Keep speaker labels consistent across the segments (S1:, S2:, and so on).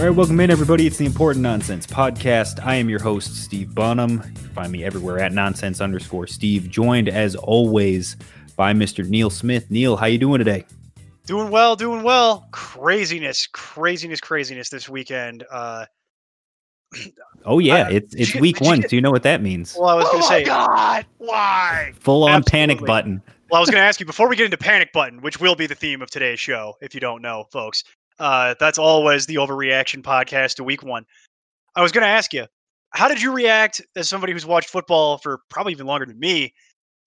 S1: All right, welcome in, everybody. It's the Important Nonsense Podcast. I am your host, Steve Bonham. You can find me everywhere at nonsense underscore Steve, joined as always by Mr. Neil Smith. Neil, how you doing today?
S2: Doing well, doing well. Craziness, craziness, craziness this weekend. Uh,
S1: Oh yeah,
S2: Uh,
S1: it's it's week
S2: you
S1: one.
S2: get-
S1: Do you know what that means?
S2: well, I was going to say,
S3: God!
S2: why?
S1: Full on panic button.
S2: Well, I was going to ask you before we get into panic button, which will be the theme of today's show. If you don't know, folks, uh, that's always the overreaction podcast to week one. I was going to ask you, how did you react as somebody who's watched football for probably even longer than me?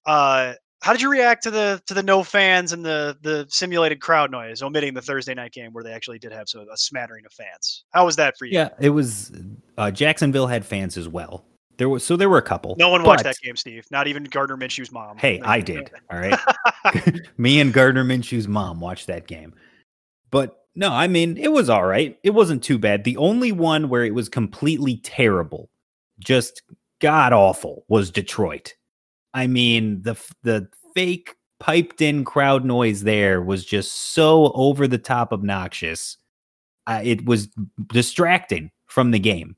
S2: Uh, how did you react to the to the no fans and the the simulated crowd noise, omitting the Thursday night game where they actually did have so, a smattering of fans? How was that for you?
S1: Yeah, it was. Uh, Jacksonville had fans as well. There was so there were a couple.
S2: No one watched
S1: but-
S2: that game, Steve. Not even Gardner Minshew's mom.
S1: Hey, I did. All right. Me and Gardner Minshew's mom watched that game. But no, I mean, it was all right. It wasn't too bad. The only one where it was completely terrible, just god awful, was Detroit. I mean, the the fake piped in crowd noise there was just so over the top obnoxious. Uh, it was distracting from the game.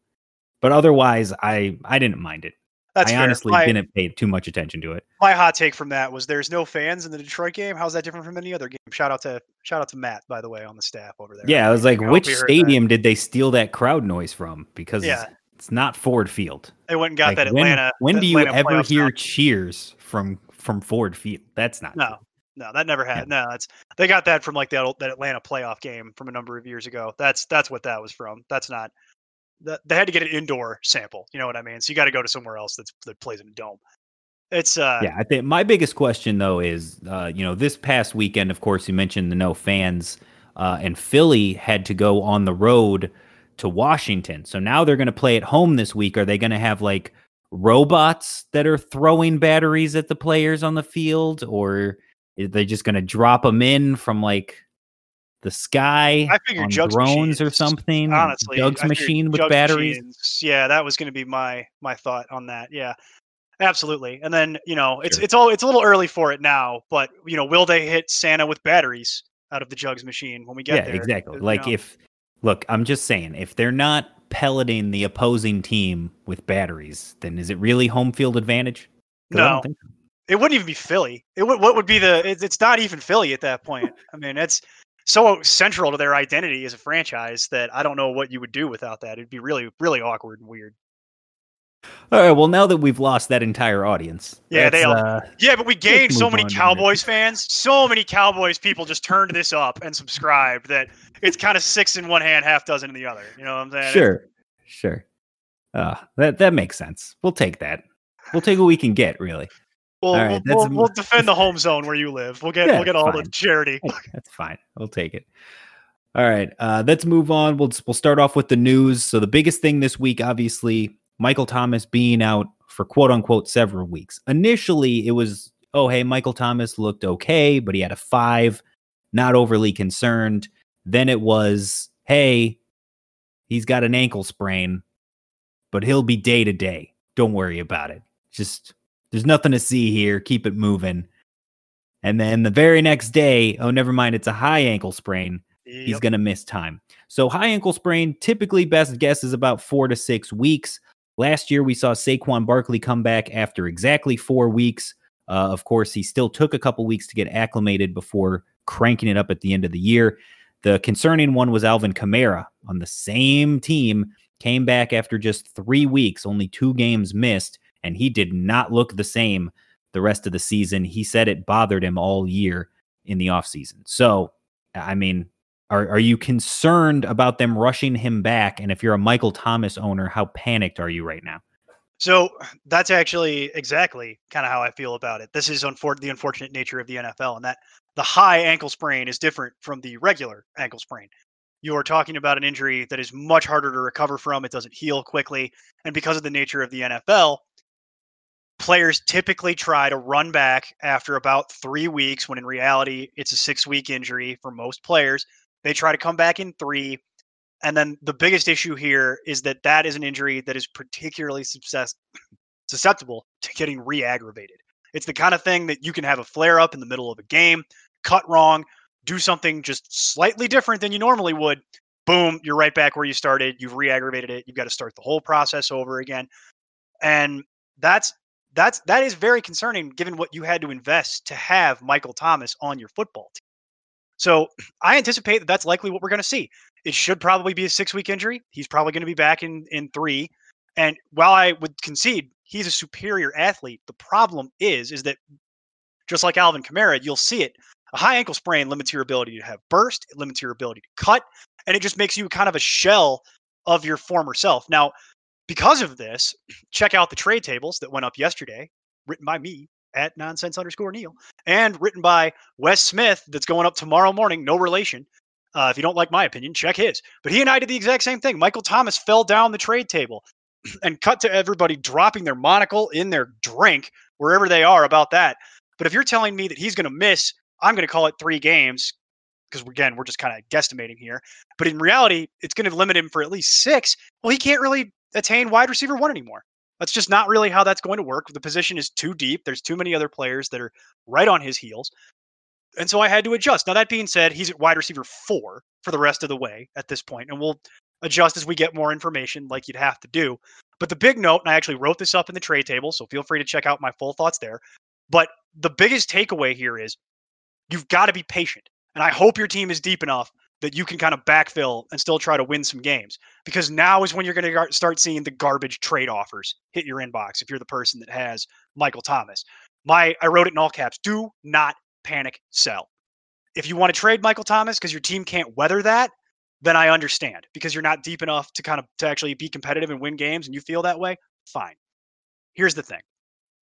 S1: But otherwise, I I didn't mind it.
S2: That's
S1: I
S2: fair.
S1: honestly
S2: my,
S1: didn't pay too much attention to it.
S2: my hot take from that was there's no fans in the Detroit game. How's that different from any other game? Shout out to shout out to Matt, by the way, on the staff over there.
S1: Yeah, I was like,
S2: hope
S1: which stadium did they steal that crowd noise from? Because
S2: Yeah.
S1: it's not Ford Field.
S2: They went and got
S1: Like,
S2: that Atlanta.
S1: When
S2: that
S1: do you
S2: Atlanta
S1: ever hear cheers from from Ford Field? That's not
S2: No, no, that never had. No, that's they got that from like that that Atlanta playoff game from a number of years ago. That's that's what that was from. That's not. That they had to get an indoor sample. You know what I mean? So you got to go to somewhere else that's that plays in a dome. It's uh
S1: Yeah, I think my biggest question though is, uh, you know, this past weekend, of course, you mentioned the no fans, uh, and Philly had to go on the road to Washington. So now they're going to play at home this week. Are they going to have like robots that are throwing batteries at the players on the field, or are they just going to drop them in from like the sky
S2: I figured
S1: drones or something?
S2: honestly
S1: Jugs
S2: I
S1: machine with
S2: Jugs
S1: batteries.
S2: machines. Yeah, that was going to be my my thought on that. Yeah. Absolutely. And then, you know, it's
S1: Sure.
S2: it's all it's a little early for it now, but you know, will they hit Santa with batteries out of the Jugs machine when we get
S1: yeah,
S2: there?
S1: Yeah,
S2: exactly.
S1: Like
S2: know?
S1: if look, I'm just saying, if they're not pelleting the opposing team with batteries, then is it really home field advantage? 'Cause I don't
S2: No.
S1: so.
S2: it wouldn't even be Philly. It would what would be the it's, it's not even Philly at that point. I mean, it's so central to their identity as a franchise that I don't know what you would do without that. It'd be really really awkward and weird.
S1: All right. Well, now that we've lost that entire audience,
S2: Yeah, they all-
S1: uh,
S2: Yeah, but we gained so many
S1: on to the
S2: Cowboys fans. So many Cowboys people just turned this up and subscribed that it's kind of six in one hand, half dozen in the other. You know what I'm saying?
S1: sure, sure. Uh, that that makes sense. We'll take that. We'll take what we can get. Really,
S2: We'll,
S1: right,
S2: we'll, we'll, we'll defend the home zone where you live. We'll get
S1: Yeah,
S2: we'll get all the charity.
S1: That's fine. We'll take it. All right. Uh, let's move on. We'll we'll start off with the news. So the biggest thing this week, obviously, Michael Thomas being out for quote unquote several weeks. Initially, it was oh hey, Michael Thomas looked okay, but he had a five, not overly concerned. Then it was hey, he's got an ankle sprain, but he'll be day to day. Don't worry about it. Just there's nothing to see here. Keep it moving. And then the very next day, oh, never mind, it's a high ankle sprain. He's going to miss time. So, high ankle sprain, typically best guess is about four to six weeks. Last year, we saw Saquon Barkley come back after exactly four weeks. Uh, of course, he still took a couple weeks to get acclimated before cranking it up at the end of the year. The concerning one was Alvin Kamara on the same team, came back after just three weeks, only two games missed, and he did not look the same the rest of the season. He said it bothered him all year in the offseason. So, I mean, are, are you concerned about them rushing him back? And if you're a Michael Thomas owner, how panicked are you right now?
S2: So that's actually exactly kind of how I feel about it. This is unfor- the unfortunate nature of the NFL, and that the high ankle sprain is different from the regular ankle sprain. you're talking about an injury that is much harder to recover from. It doesn't heal quickly. And because of the nature of the NFL, players typically try to run back after about three weeks, when in reality, it's a six week injury for most players. They try to come back in three. And then the biggest issue here is that that is an injury that is particularly success- susceptible to getting re aggravated. It's the kind of thing that you can have a flare up in the middle of a game, cut wrong, do something just slightly different than you normally would. Boom, you're right back where you started. You've re aggravated it. You've got to start the whole process over again. And that's that's that is very concerning given what you had to invest to have Michael Thomas on your football team. So I anticipate that that's likely what we're going to see. It should probably be a six week injury. He's probably going to be back in in three. And while I would concede he's a superior athlete, the problem is is that just like Alvin Kamara, you'll see it. A high ankle sprain limits your ability to have burst, it limits your ability to cut, and it just makes you kind of a shell of your former self. Now, because of this, check out the trade tables that went up yesterday, written by me at nonsense underscore Neil, and written by Wes Smith, that's going up tomorrow morning. No relation. Uh, if you don't like my opinion, check his. But he and I did the exact same thing. Michael Thomas fell down the trade table and cut to everybody dropping their monocle in their drink, wherever they are about that. But if you're telling me that he's going to miss, I'm going to call it three games because again, we're just kind of guesstimating here. But in reality, it's going to limit him for at least six. Well, he can't really attain wide receiver one anymore. That's just not really how that's going to work. The position is too deep. There's too many other players that are right on his heels. And so I had to adjust. Now, that being said, he's at wide receiver four for the rest of the way at this point, and we'll adjust as we get more information, like you'd have to do. But the big note, and I actually wrote this up in the trade table, so feel free to check out my full thoughts there. But the biggest takeaway here is you've got to be patient. And I hope your team is deep enough that you can kind of backfill and still try to win some games because now is when you're going to start seeing the garbage trade offers hit your inbox if you're the person that has Michael Thomas. My I wrote it in all caps, do not panic sell. If you want to trade Michael Thomas because your team can't weather that, then I understand because you're not deep enough to kind of to actually be competitive and win games and you feel that way, fine. Here's the thing.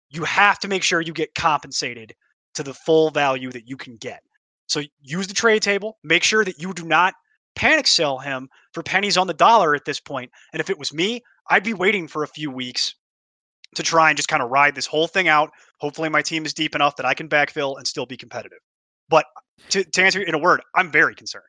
S2: You have to make sure you get compensated to the full value that you can get. So use the trade table. Make sure that you do not panic sell him for pennies on the dollar at this point. And if it was me, I'd be waiting for a few weeks to try and just kind of ride this whole thing out. Hopefully, my team is deep enough that I can backfill and still be competitive. But to, to answer in a word, I'm very concerned.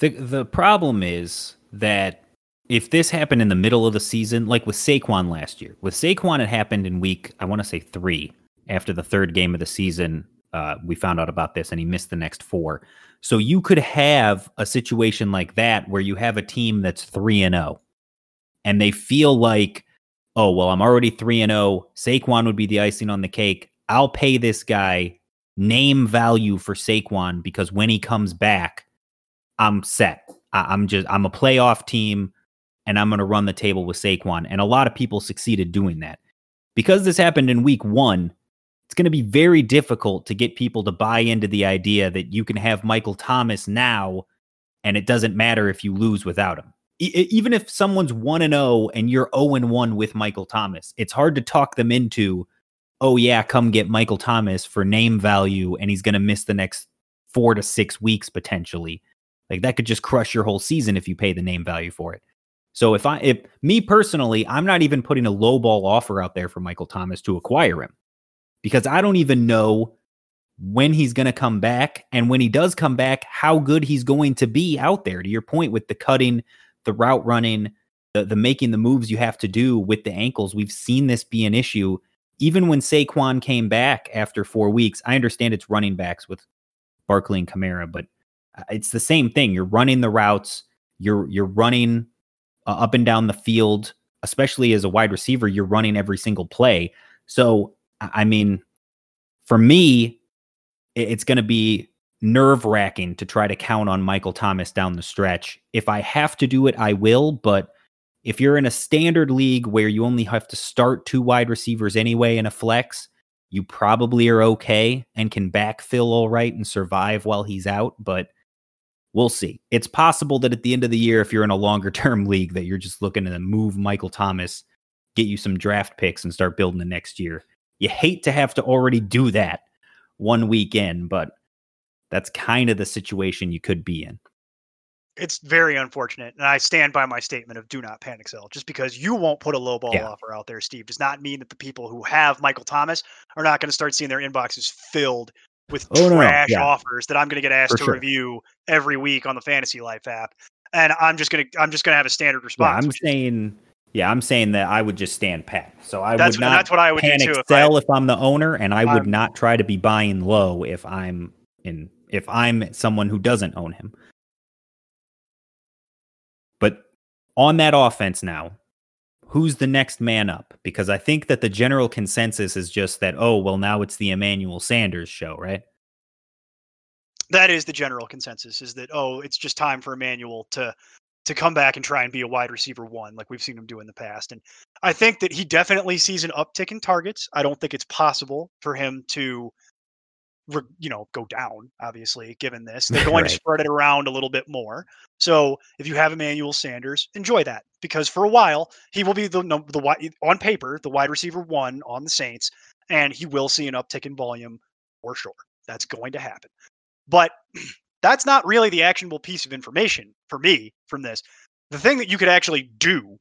S1: The the problem is that if this happened in the middle of the season, like with Saquon last year, with Saquon, it happened in week I want to say three after the third game of the season uh, we found out about this and he missed the next four. So you could have a situation like that where you have a team that's 3 and 0 and they feel like, "Oh, well, I'm already 3 and 0. Saquon would be the icing on the cake. I'll pay this guy name value for Saquon because when he comes back, I'm set. I- I'm just I'm a playoff team and I'm going to run the table with Saquon." And a lot of people succeeded doing that. Because this happened in week 1, it's going to be very difficult to get people to buy into the idea that you can have Michael Thomas now and it doesn't matter if you lose without him. E- even if someone's 1 and 0 and you're 0 and 1 with Michael Thomas, it's hard to talk them into, "Oh yeah, come get Michael Thomas for name value and he's going to miss the next 4 to 6 weeks potentially." Like that could just crush your whole season if you pay the name value for it. So if I if me personally, I'm not even putting a low ball offer out there for Michael Thomas to acquire him because I don't even know when he's going to come back. And when he does come back, how good he's going to be out there. To your point with the cutting, the route running, the, the making the moves you have to do with the ankles, we've seen this be an issue. Even when Saquon came back after four weeks, I understand it's running backs with Barkley and Kamara, but uh, it's the same thing. You're running the routes, you're you're running uh, up and down the field, especially as a wide receiver, you're running every single play. So I mean, for me, it's going to be nerve wracking to try to count on Michael Thomas down the stretch. If I have to do it, I will. But if you're in a standard league where you only have to start two wide receivers anyway in a flex, you probably are okay and can backfill all right and survive while he's out. But we'll see. It's possible that at the end of the year, if you're in a longer term league, that you're just looking to move Michael Thomas, get you some draft picks, and start building the next year. You hate to have to already do that one week in, but that's kind of the situation you could be in.
S2: It's very unfortunate, and I stand by my statement of do not panic sell. Just because you won't put a low ball
S1: Yeah.
S2: offer out there, Steve, does not mean that the people who have Michael Thomas are not going to start seeing their inboxes filled with
S1: Oh, no, no,
S2: trash
S1: yeah.
S2: offers that I'm going to get asked
S1: For
S2: to
S1: sure.
S2: review every week on the Fantasy Life app, and I'm just gonna I'm just gonna have a standard
S1: Yeah,
S2: response.
S1: I'm saying, yeah, I'm saying that I would just stand pat. So I
S2: That's
S1: would not
S2: that's what I would do
S1: panic
S2: too if I-
S1: sell if I'm the owner, and I would
S2: I'm-
S1: not try to be buying low if I'm in if I'm someone who doesn't own him. But on that offense now, who's the next man up? Because I think that the general consensus is just that, oh, well, now it's the Emmanuel Sanders show, right?
S2: that is the general consensus is that oh it's just time for Emmanuel to to come back and try and be a wide receiver one like we've seen him do in the past and I think that he definitely sees an uptick in targets. I don't think it's possible for him to re- you know go down obviously given this. They're going
S1: Right.
S2: to spread it around a little bit more. So if you have Emmanuel Sanders enjoy that because for a while he will be the the on paper the wide receiver one on the Saints and he will see an uptick in volume for sure. That's going to happen. But that's not really the actionable piece of information for me from this. The thing that you could actually do,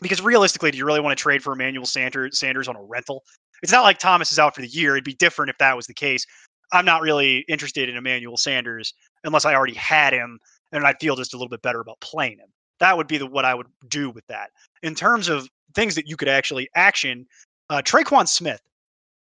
S2: because realistically, do you really want to trade for Emmanuel Sanders, on a rental? It's not like Thomas is out for the year. It'd be different if that was the case. I'm not really interested in Emmanuel Sanders unless I already had him and I feel just a little bit better about playing him. That would be the, what I would do with that. In terms of things that you could actually action, uh, Tre'Quan Smith,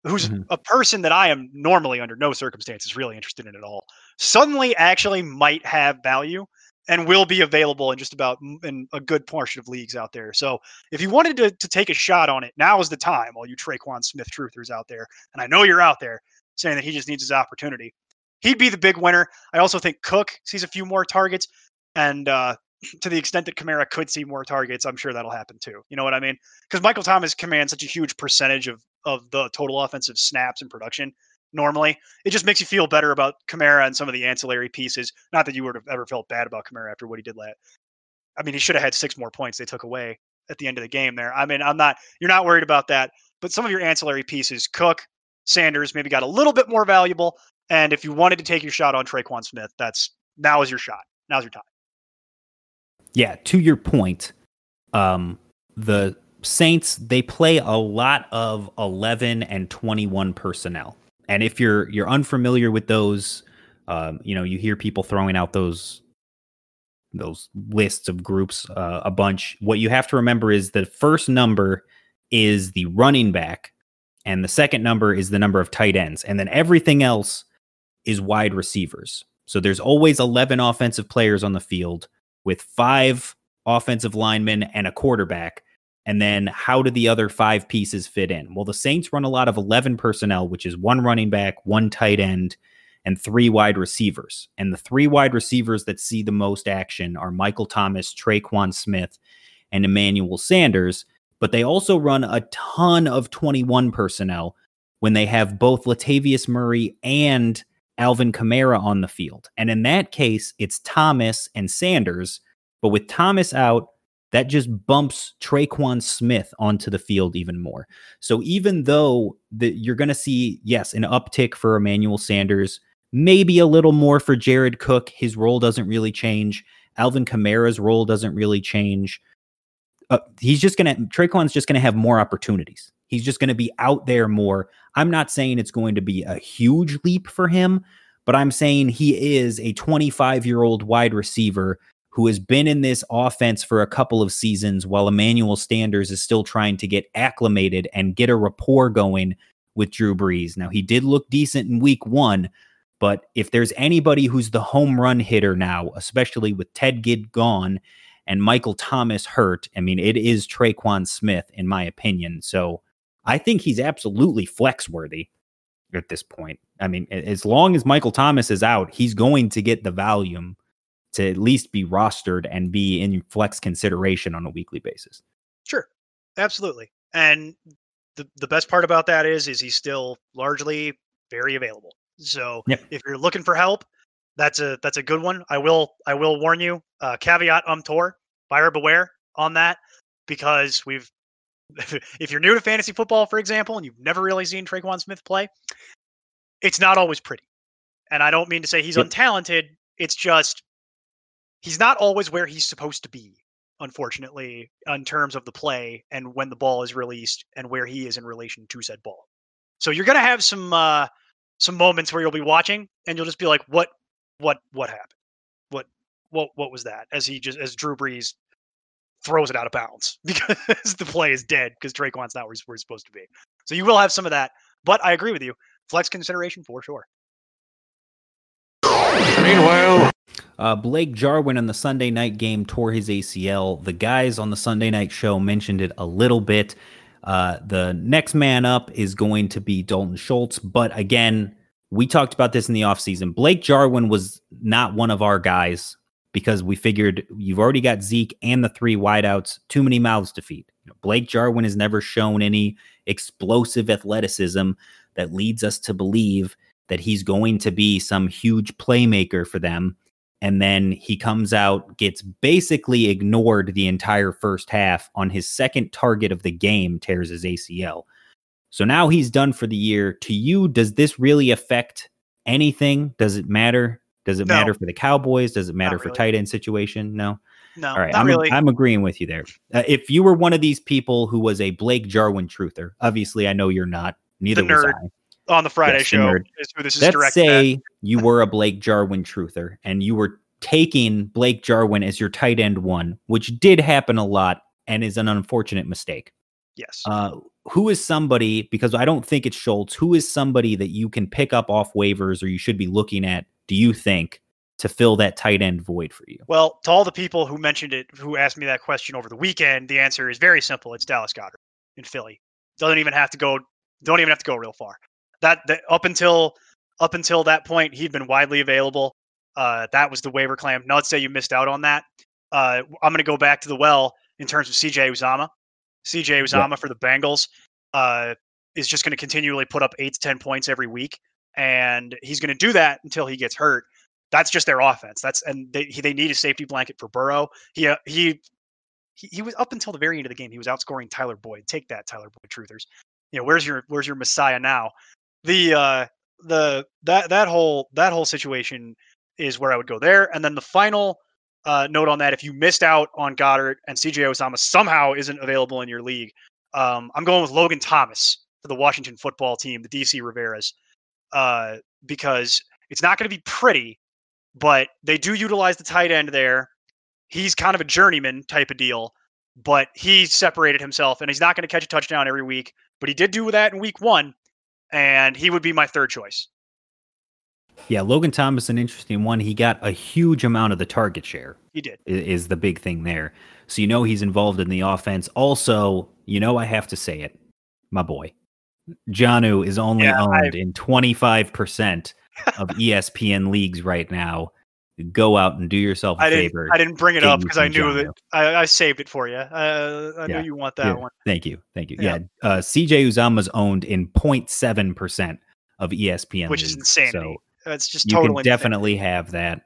S2: who's
S1: Mhm.
S2: a person that I am normally under no circumstances really interested in at all, suddenly actually might have value and will be available in just about in a good portion of leagues out there. So if you wanted to, to take a shot on it, now is the time. All you Tre'Quan Smith truthers out there, and I know you're out there saying that he just needs his opportunity. He'd be the big winner. I also think Cook sees a few more targets, and uh, to the extent that Kamara could see more targets, I'm sure that'll happen too. You know what I mean? Because Michael Thomas commands such a huge percentage of of the total offensive snaps and production normally. It just makes you feel better about Kamara and some of the ancillary pieces. Not that you would have ever felt bad about Kamara after what he did last. I mean, he should have had six more points they took away at the end of the game there. I mean, I'm not you're not worried about that, but some of your ancillary pieces, Cook, Sanders, maybe got a little bit more valuable. And if you wanted to take your shot on Tre'Quan Smith, that's now is your shot. Now's your time.
S1: Yeah, to your point, um, the Saints they play a lot of 11 and 21 personnel. And if you're you're unfamiliar with those, um, you know, you hear people throwing out those those lists of groups uh, a bunch. What you have to remember is the first number is the running back and the second number is the number of tight ends and then everything else is wide receivers. So there's always 11 offensive players on the field with five offensive linemen and a quarterback. And then how do the other five pieces fit in? Well, the Saints run a lot of 11 personnel, which is one running back, one tight end, and three wide receivers. And the three wide receivers that see the most action are Michael Thomas, Tre'Quan Smith, and Emmanuel Sanders. But they also run a ton of 21 personnel when they have both Latavius Murray and Alvin Kamara on the field. And in that case, it's Thomas and Sanders. But with Thomas out, that just bumps Tre'Quan Smith onto the field even more. So even though the, you're going to see, yes, an uptick for Emmanuel Sanders, maybe a little more for Jared Cook, his role doesn't really change. Alvin Kamara's role doesn't really change. Uh, he's just going to, Tre'Quan's just going to have more opportunities. He's just going to be out there more. I'm not saying it's going to be a huge leap for him, but I'm saying he is a 25 year old wide receiver who has been in this offense for a couple of seasons while Emmanuel Sanders is still trying to get acclimated and get a rapport going with Drew Brees. Now, he did look decent in week one, but if there's anybody who's the home run hitter now, especially with Ted Ginn gone and Michael Thomas hurt, I mean, it is Tre'Quan Smith, in my opinion. So I think he's absolutely flex worthy at this point. I mean, as long as Michael Thomas is out, he's going to get the volume to at least be rostered and be in flex consideration on a weekly basis.
S2: Sure, absolutely. And the the best part about that is is he's still largely very available. So
S1: Yep.
S2: if you're looking for help, that's a that's a good one. I will I will warn you, uh, caveat emptor, buyer beware on that because we've if you're new to fantasy football, for example, and you've never really seen Tre'Quan Smith play, it's not always pretty. And I don't mean to say he's
S1: Yep.
S2: untalented. It's just he's not always where he's supposed to be, unfortunately, in terms of the play and when the ball is released and where he is in relation to said ball. So you're gonna have some uh, some moments where you'll be watching and you'll just be like, what what what happened? What what what was that? As he just as Drew Brees throws it out of bounds because the play is dead because Tre'Quan's not where he's, where he's supposed to be. So you will have some of that. But I agree with you. Flex consideration for sure.
S4: Meanwhile,
S1: Uh, Blake Jarwin on the Sunday night game tore his ACL. The guys on the Sunday night show mentioned it a little bit. Uh, the next man up is going to be Dalton Schultz. But again, we talked about this in the offseason. Blake Jarwin was not one of our guys because we figured you've already got Zeke and the three wideouts, too many mouths to feed. You know, Blake Jarwin has never shown any explosive athleticism that leads us to believe that he's going to be some huge playmaker for them and then he comes out gets basically ignored the entire first half on his second target of the game tears his ACL. So now he's done for the year. To you does this really affect anything? Does it matter? Does it
S2: No.
S1: matter for the Cowboys? Does it matter for tight end situation? No.
S2: No,
S1: All right, I'm,
S2: really.
S1: I'm agreeing with you there. Uh, if you were one of these people who was a Blake Jarwin truther, obviously I know you're not. Neither was
S2: nerd
S1: I.
S2: on the Friday
S1: Yes,
S2: show
S1: nerd.
S2: is who this is
S1: Let's
S2: at.
S1: say you were a Blake Jarwin truther and you were taking Blake Jarwin as your tight end one, which did happen a lot and is an unfortunate mistake.
S2: Yes.
S1: Uh, who is somebody, because I don't think it's Schultz, who is somebody that you can pick up off waivers or you should be looking at, do you think, to fill that tight end void for you?
S2: Well, to all the people who mentioned it, who asked me that question over the weekend, the answer is very simple. It's Dallas Goedert in Philly. Doesn't even have to go. Don't even have to go real far. That, that up until up until that point, he'd been widely available. Uh, that was the waiver claim. Not to say you missed out on that. Uh, I'm going to go back to the well in terms of CJ Uzomah. CJ Uzomah for the Bengals uh, is just going to continually put up eight to ten points every week, and he's going to do that until he gets hurt that's just their offense. That's and they they need a safety blanket for Burrow. He uh, he he he was up until the very end of the game. He was outscoring Tyler Boyd. Take that, Tyler Boyd, truthers. You know where's your where's your Messiah now? The uh the that that whole that whole situation is where I would go there. And then the final uh, note on that: if you missed out on Goedert and CJ Uzomah somehow isn't available in your league, um, I'm going with Logan Thomas for the Washington football team, the DC Riveras, uh, because it's not going to be pretty but they do utilize the tight end there. He's kind of a journeyman type of deal, but he separated himself and he's not going to catch a touchdown every week. But he did do that in week one, and he would be my third choice.
S1: Yeah, Logan Thomas, an interesting one. He got a huge amount of the target share.
S2: He did.
S1: is the big thing there. So you know he's involved in the offense. Also, you know I have to say it, my boy. Jonnu is only
S2: Yeah, I-
S1: owned in 25% of ESPN leagues right now. Go out and do yourself a
S2: I didn't.
S1: favor.
S2: I didn't bring it up because I knew
S1: John
S2: that I, I saved it for you. Uh, I
S1: Yeah,
S2: knew you want that
S1: Yeah,
S2: one.
S1: Thank you. Thank you.
S2: Yeah.
S1: Uh, CJ Uzomah's owned in 0.7% of ESPN
S2: Which is insane.
S1: So
S2: That's just
S1: you
S2: total.
S1: can definitely have that.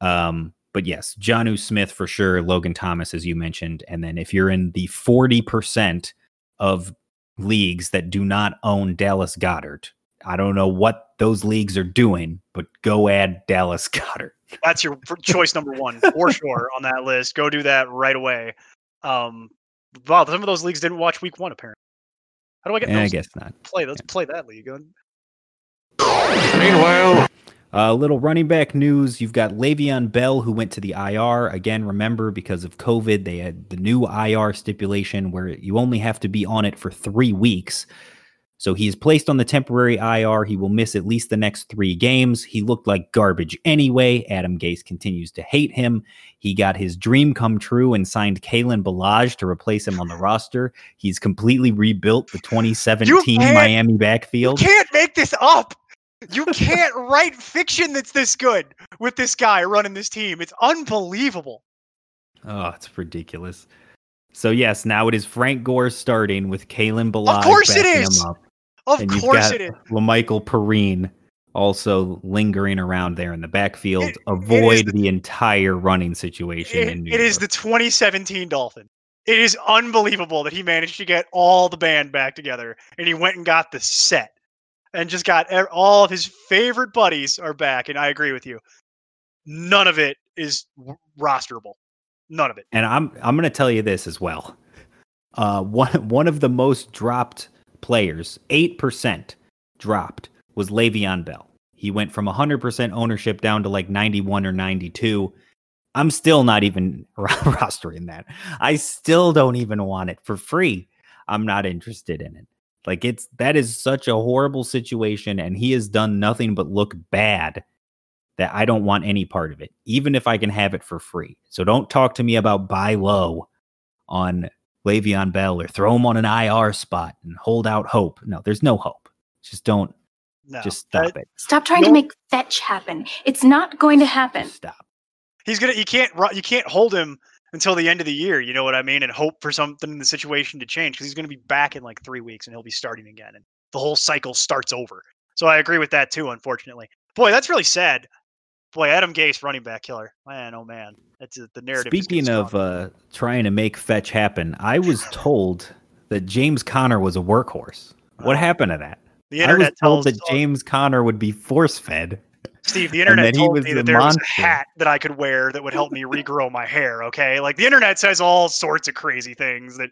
S1: Um, but yes, Jonnu Smith for sure, Logan Thomas, as you mentioned. And then if you're in the 40% of leagues that do not own Dallas Goedert, I don't know what those leagues are doing, but go add Dallas Goedert.
S2: That's your choice number one for sure on that list. Go do that right away. Um, wow, some of those leagues didn't watch week one apparently. How do I get
S1: Eh, I guess not.
S2: Play. Let's play that league.
S4: Meanwhile,
S1: A little running back news. You've got Le'Veon Bell, who went to the IR. Again, remember, because of COVID, they had the new IR stipulation where you only have to be on it for three weeks. So he is placed on the temporary IR. He will miss at least the next three games. He looked like garbage anyway. Adam Gase continues to hate him. He got his dream come true and signed Kalen Ballage to replace him on the roster. He's completely rebuilt the 2017 Miami backfield.
S2: You can't make this up. You can't write fiction that's this good with this guy running this team. It's unbelievable.
S1: Oh, it's ridiculous. So yes, now it is Frank Gore starting with Kalen Ballage.
S2: course it
S1: up.
S2: Of
S1: and
S2: course
S1: got
S2: it is.
S1: Lamical Perine also lingering around there in the backfield.
S2: It- it is
S1: Avoid
S2: the-
S1: the, entire running situation.
S2: It-
S1: in New
S2: it is the 2017 Dolphin. It is unbelievable that he managed to get all the band back together and he went and got the set and just got all of his favorite buddies are back. And I agree with you. None of it is rosterable. None of it.
S1: And I'm I'm going to tell you this as well. Uh, one one of the most dropped players, eight percent dropped, was Le'Veon Bell. He went from 100% ownership down to like 91 or 92. I'm still not even rostering that. I still don't even want it for free. I'm not interested in it. Like it's that is such a horrible situation, and he has done nothing but look bad that I don't want any part of it, even if I can have it for free. So don't talk to me about buy low on Le'Veon Bell or throw him on an IR spot and hold out hope. No, there's no hope. Just don't.
S2: No.
S1: Just stop
S2: That-
S1: it.
S5: Stop trying
S2: No.
S5: to make fetch happen. It's not going to happen.
S1: Stop.
S2: He's gonna. You can't. You can't hold him until the end of the year. You know what I mean? And hope for something in the situation to change because he's gonna be back in like three weeks and he'll be starting again, and the whole cycle starts over. So I agree with that too. Unfortunately, boy, that's really sad. Boy, Adam Gase, running back killer. Man, oh man, that's the narrative.
S1: Speaking of uh, trying to make fetch happen, I was told that James Conner was a workhorse. What happened to that?
S2: the
S1: I was
S2: internet
S1: told
S2: tells
S1: that James Conner would be force fed.
S2: Steve, the internet told me that there was a hat that I could wear that would help me regrow my hair. Okay, like the internet says all sorts of crazy things that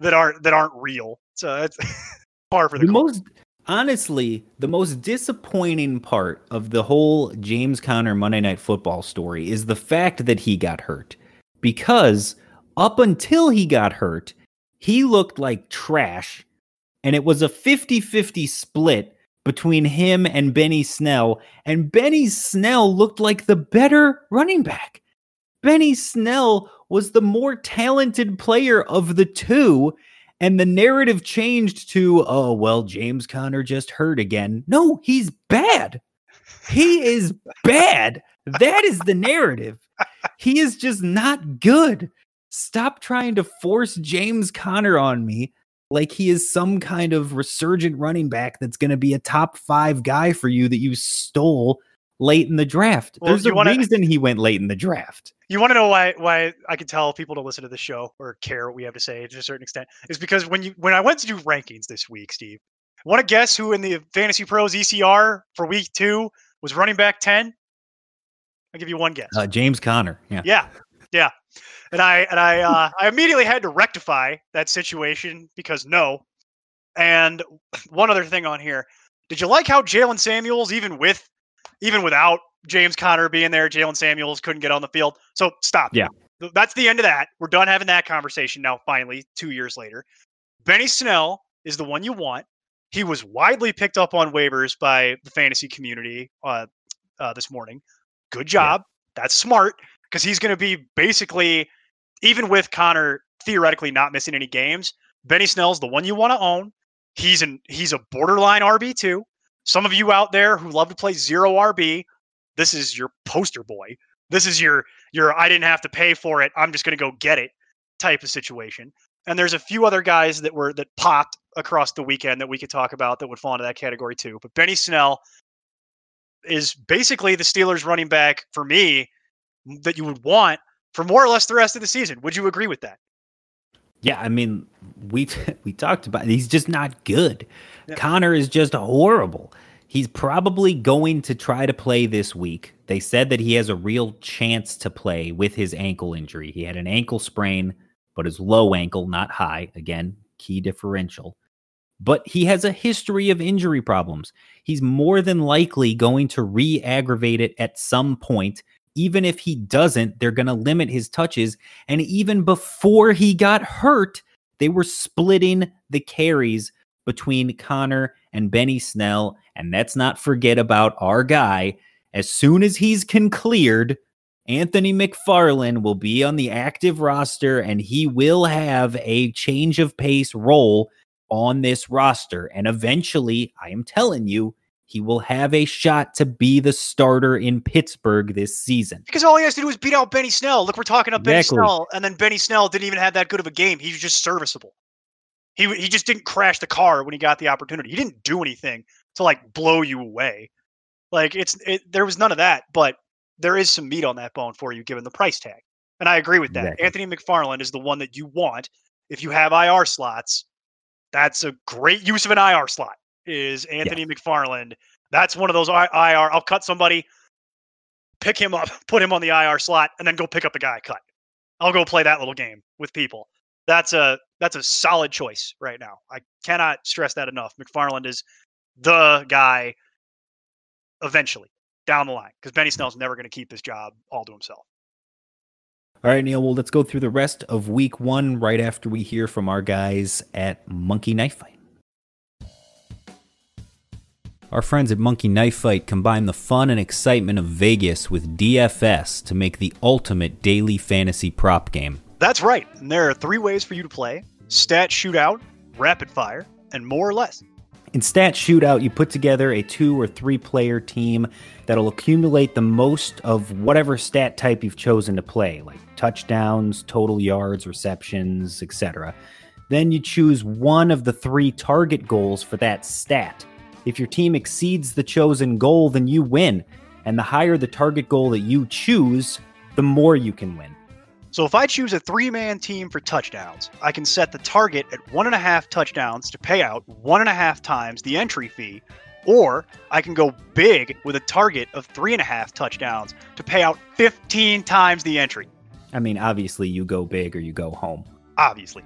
S2: that aren't that aren't real. So it's par for the,
S1: The most honestly, the most disappointing part of the whole James Conner Monday Night Football story is the fact that he got hurt. Because up until he got hurt, he looked like trash, and it was a 50 50 split between him and Benny Snell, and Benny Snell looked like the better running back. Benny Snell was the more talented player of the two, and the narrative changed to, oh, well, James Conner just hurt again. No, he's bad. He is bad. That is the narrative. He is just not good. Stop trying to force James Conner on me like he is some kind of resurgent running back that's going to be a top five guy for you that you stole late in the draft.
S2: Well,
S1: There's a
S2: wanna-
S1: reason he went late in the draft.
S2: You want to know why why I can tell people to listen to the show or care what we have to say to a certain extent is because when you when I went to do rankings this week, Steve, want to guess who in the Fantasy Pros ECR for week two was running back ten? I'll give you one guess.
S1: Uh, James Conner. Yeah.
S2: Yeah, yeah. And I and I uh, I immediately had to rectify that situation because no. And one other thing on here, did you like how Jaylen Samuels, even with even without James Conner being there, Jaylen Samuels couldn't get on the field? So stop.
S1: Yeah.
S2: That's the end of that. We're done having that conversation now. Finally, two years later, Benny Snell is the one you want. He was widely picked up on waivers by the fantasy community uh, uh, this morning. Good job. That's smart because he's going to be basically, even with Conner theoretically not missing any games, Benny Snell's the one you want to own. He's an he's a borderline RB too. Some of you out there who love to play zero RB, this is your poster boy. This is your your I didn't have to pay for it. I'm just going to go get it type of situation. And there's a few other guys that were that popped across the weekend that we could talk about that would fall into that category too. But Benny Snell is basically the Steelers running back for me that you would want for more or less the rest of the season. Would you agree with that?
S1: Yeah, I mean, we we talked about he's just not good.
S2: Yeah.
S1: Conner is just horrible. He's probably going to try to play this week. They said that he has a real chance to play with his ankle injury. He had an ankle sprain, but his low ankle, not high. Again, key differential. But he has a history of injury problems. He's more than likely going to re aggravate it at some point. Even if he doesn't, they're going to limit his touches. And even before he got hurt, they were splitting the carries between Conner and Benny Snell. And let's not forget about our guy. As soon as he's cleared, Anthony McFarland will be on the active roster and he will have a change of pace role on this roster. And eventually, I am telling you, he will have a shot to be the starter in Pittsburgh this season.
S2: Because all he has to do is beat out Benny Snell. Look, we're talking about
S1: Exactly.
S2: Benny Snell, and then Benny Snell didn't even have that good of a game. He was just serviceable. He he just didn't crash the car when he got the opportunity. He didn't do anything to like blow you away. Like it's it, there was none of that, but there is some meat on that bone for you given the price tag. And I agree with that.
S1: Exactly.
S2: Anthony McFarland is the one that you want if you have IR slots. That's a great use of an IR slot. Is Anthony McFarland? That's one of those I- IR. I'll cut somebody pick him up, put him on the IR slot, and then go pick up the guy I cut. I'll go play that little game with people. That's a that's a solid choice right now. I cannot stress that enough. McFarland is the guy eventually down the line because Benny Snell's never going to keep this job all to himself.
S1: All right, Neil. Well, let's go through the rest of week one right after we hear from our guys at Monkey Knife Fight. Our friends at Monkey Knife Fight combine the fun and excitement of Vegas with DFS to make the ultimate daily fantasy prop game.
S2: That's right. And there are three ways for you to play stat shootout, rapid fire, and more or less.
S1: In Stat Shootout, you put together a two or three player team that'll accumulate the most of whatever stat type you've chosen to play, like touchdowns, total yards, receptions, etc. Then you choose one of the three target goals for that stat. If your team exceeds the chosen goal, then you win. And the higher the target goal that you choose, the more you can win.
S2: So if I choose a three man team for touchdowns, I can set the target at one and a half touchdowns to pay out one and a half times the entry fee, or I can go big with a target of three and a half touchdowns to pay out 15 times the entry.
S1: I mean, obviously, you go big or you go home.
S2: Obviously.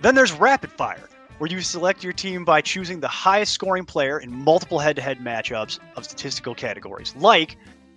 S2: Then there's rapid fire, where you select your team by choosing the highest scoring player in multiple head to head matchups of statistical categories, like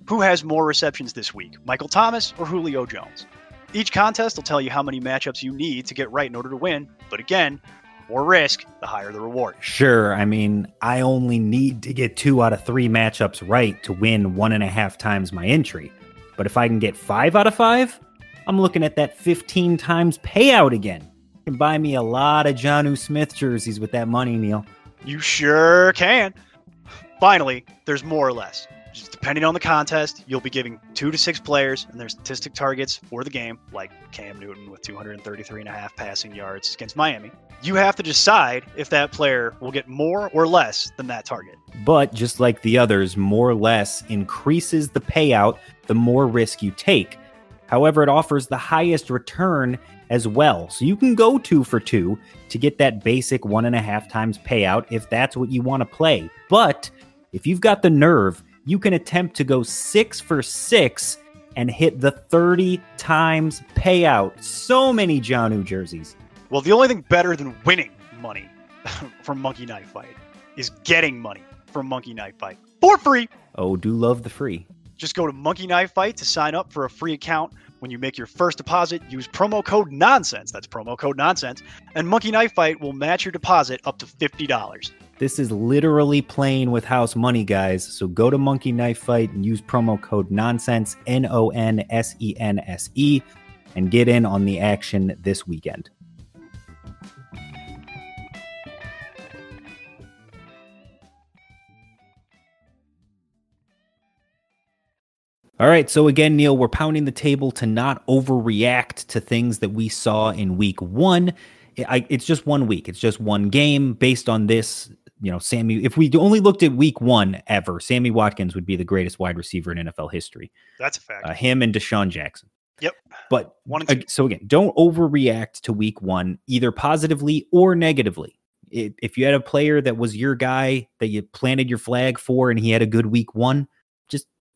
S2: who has more receptions this week, Michael Thomas or Julio Jones. Each contest will tell you how many matchups you need to get right in order to win, but again, more risk, the higher the reward.
S1: Sure, I mean, I only need to get two out of three matchups right to win one and a half times my entry. But if I can get five out of five, I'm looking at that 15 times payout again. Can buy me a lot of Jonnu Smith jerseys with that money, Neil.
S2: You sure can. Finally, there's more or less. Just depending on the contest, you'll be giving two to six players and their statistic targets for the game, like Cam Newton with 233 and a half passing yards against Miami. You have to decide if that player will get more or less than that target.
S1: But just like the others, more or less increases the payout the more risk you take. However, it offers the highest return as well. So you can go two for two to get that basic one and a half times payout if that's what you want to play. But if you've got the nerve, you can attempt to go six for six and hit the 30 times payout. So many Jonnu jerseys.
S2: Well, the only thing better than winning money from Monkey Knife Fight is getting money from Monkey Knife Fight for free.
S1: Oh, do love the free.
S2: Just go to Monkey Knife Fight to sign up for a free account. When you make your first deposit, use promo code NONSENSE. That's promo code NONSENSE. And Monkey Knife Fight will match your deposit up to $50.
S1: This is literally playing with house money, guys. So go to Monkey Knife Fight and use promo code NONSENSE, N O N S E N S E, and get in on the action this weekend. All right. So again, Neil, we're pounding the table to not overreact to things that we saw in week one. I, it's just one week. It's just one game. Based on this, you know, Sammy. If we only looked at week one ever, Sammy Watkins would be the greatest wide receiver in NFL history.
S2: That's a fact.
S1: Uh, him and DeSean Jackson.
S2: Yep.
S1: But
S2: One
S1: uh, so again, don't overreact to week one, either positively or negatively. It, if you had a player that was your guy that you planted your flag for and he had a good week one,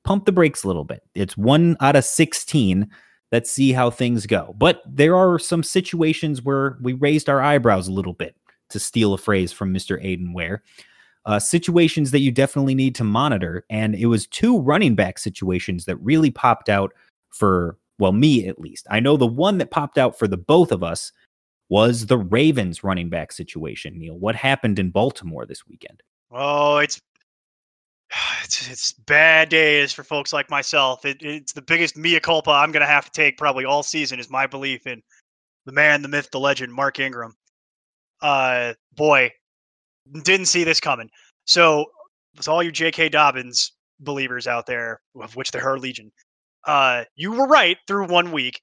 S1: pump the brakes a little bit. It's one out of 16. Let's see how things go. But there are some situations where we raised our eyebrows a little bit, to steal a phrase from Mr. Aiden Ware. Uh, situations that you definitely need to monitor. And it was two running back situations that really popped out for, well, me at least. I know the one that popped out for the both of us was the Ravens running back situation. Neil, what happened in Baltimore this weekend?
S2: Oh, it's it's it's bad days for folks like myself. It, it's the biggest mea culpa I'm going to have to take probably all season is my belief in the man, the myth, the legend, Mark Ingram. Uh, boy, didn't see this coming. So, to all you J.K. Dobbins believers out there, of which there are legion, uh, you were right through one week.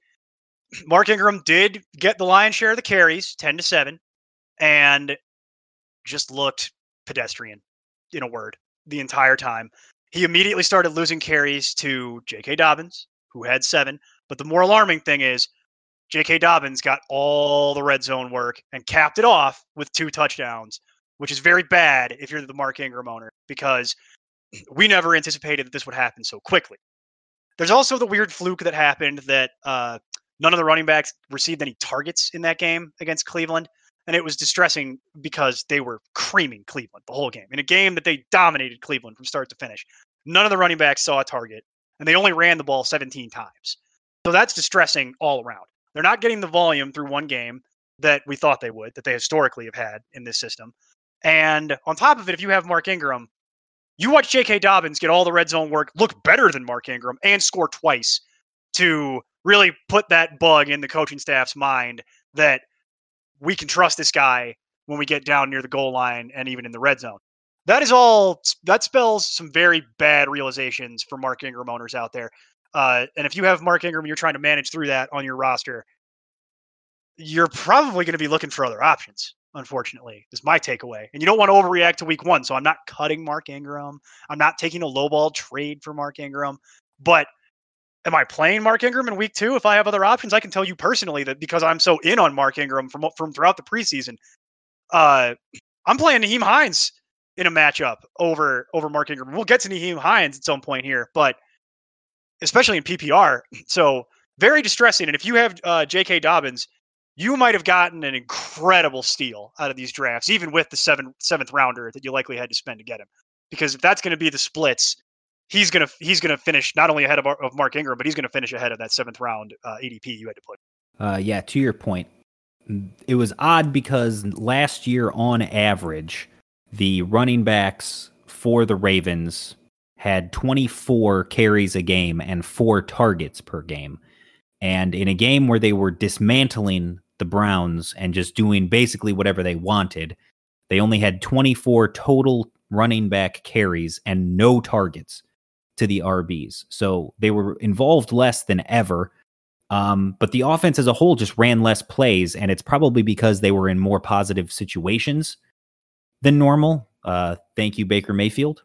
S2: Mark Ingram did get the lion's share of the carries, ten to seven, and just looked pedestrian, in a word the entire time. He immediately started losing carries to J.K. Dobbins, who had seven. But the more alarming thing is, J.K. Dobbins got all the red zone work and capped it off with two touchdowns, which is very bad if you're the Mark Ingram owner because we never anticipated that this would happen so quickly. There's also the weird fluke that happened that uh, none of the running backs received any targets in that game against Cleveland. And it was distressing because they were creaming Cleveland the whole game in a game that they dominated Cleveland from start to finish. None of the running backs saw a target, and they only ran the ball 17 times. So that's distressing all around. They're not getting the volume through one game that we thought they would, that they historically have had in this system. And on top of it, if you have Mark Ingram, you watch J.K. Dobbins get all the red zone work, look better than Mark Ingram, and score twice to really put that bug in the coaching staff's mind that we can trust this guy when we get down near the goal line and even in the red zone. That is all. That spells some very bad realizations for Mark Ingram owners out there. Uh, and if you have Mark Ingram, you're trying to manage through that on your roster. You're probably going to be looking for other options unfortunately, is my takeaway. And you don't want to overreact to week one. So I'm not cutting Mark Ingram. I'm not taking a lowball trade for Mark Ingram. But am I playing Mark Ingram in week two? If I have other options, I can tell you personally that because I'm so in on Mark Ingram from from throughout the preseason, uh, I'm playing Nyheim Hines in a matchup over over Mark Ingram. We'll get to Nyheim Hines at some point here, but especially in PPR. So very distressing. And if you have uh, J.K. Dobbins, you might have gotten an incredible steal out of these drafts, even with the seven, seventh rounder that you likely had to spend to get him. Because if that's going to be the splits, he's gonna he's gonna finish not only ahead of, of Mark Ingram, but he's gonna finish ahead of that seventh round uh, ADP you had to put.
S1: Uh, yeah, to your point, it was odd because last year, on average, the running backs for the Ravens had 24 carries a game and four targets per game. And in a game where they were dismantling the Browns and just doing basically whatever they wanted. They only had 24 total running back carries and no targets to the RBs. So they were involved less than ever. Um, but the offense as a whole just ran less plays, and it's probably because they were in more positive situations than normal. Uh, thank you, Baker Mayfield,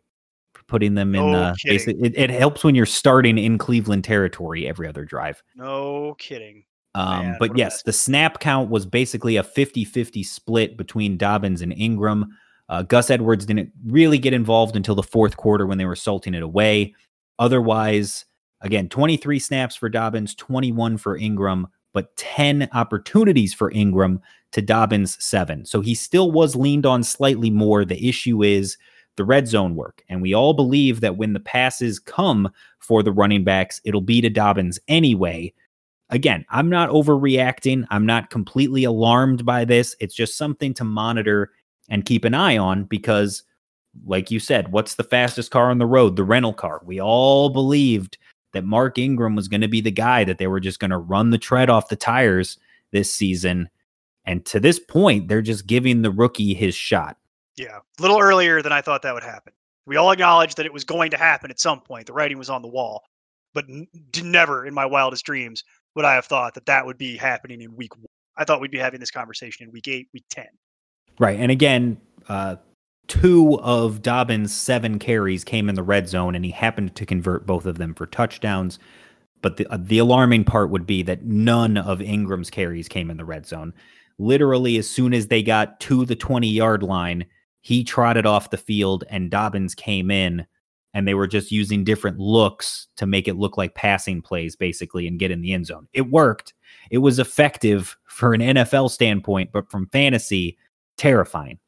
S1: for putting them in.
S2: No
S1: uh, it, it helps when you're starting in Cleveland territory every other drive.
S2: No kidding.
S1: Um,
S2: Man,
S1: but yes, the snap count was basically a 50 50 split between Dobbins and Ingram. Uh, Gus Edwards didn't really get involved until the fourth quarter when they were salting it away. Otherwise, again, 23 snaps for Dobbins, 21 for Ingram, but 10 opportunities for Ingram to Dobbins' seven. So he still was leaned on slightly more. The issue is the red zone work. And we all believe that when the passes come for the running backs, it'll be to Dobbins anyway again, I'm not overreacting. I'm not completely alarmed by this. It's just something to monitor and keep an eye on because, like you said, what's the fastest car on the road? The rental car. We all believed that Mark Ingram was going to be the guy that they were just going to run the tread off the tires this season. And to this point, they're just giving the rookie his shot.
S2: Yeah, a little earlier than I thought that would happen. We all acknowledged that it was going to happen at some point. The writing was on the wall, but n- never in my wildest dreams would I have thought that that would be happening in week one. I thought we'd be having this conversation in week eight, week 10.
S1: Right. And again, uh, two of Dobbins' seven carries came in the red zone, and he happened to convert both of them for touchdowns. But the, uh, the alarming part would be that none of Ingram's carries came in the red zone. Literally, as soon as they got to the 20 yard line, he trotted off the field, and Dobbins came in and they were just using different looks to make it look like passing plays basically and get in the end zone. It worked. It was effective for an NFL standpoint, but from fantasy, terrifying.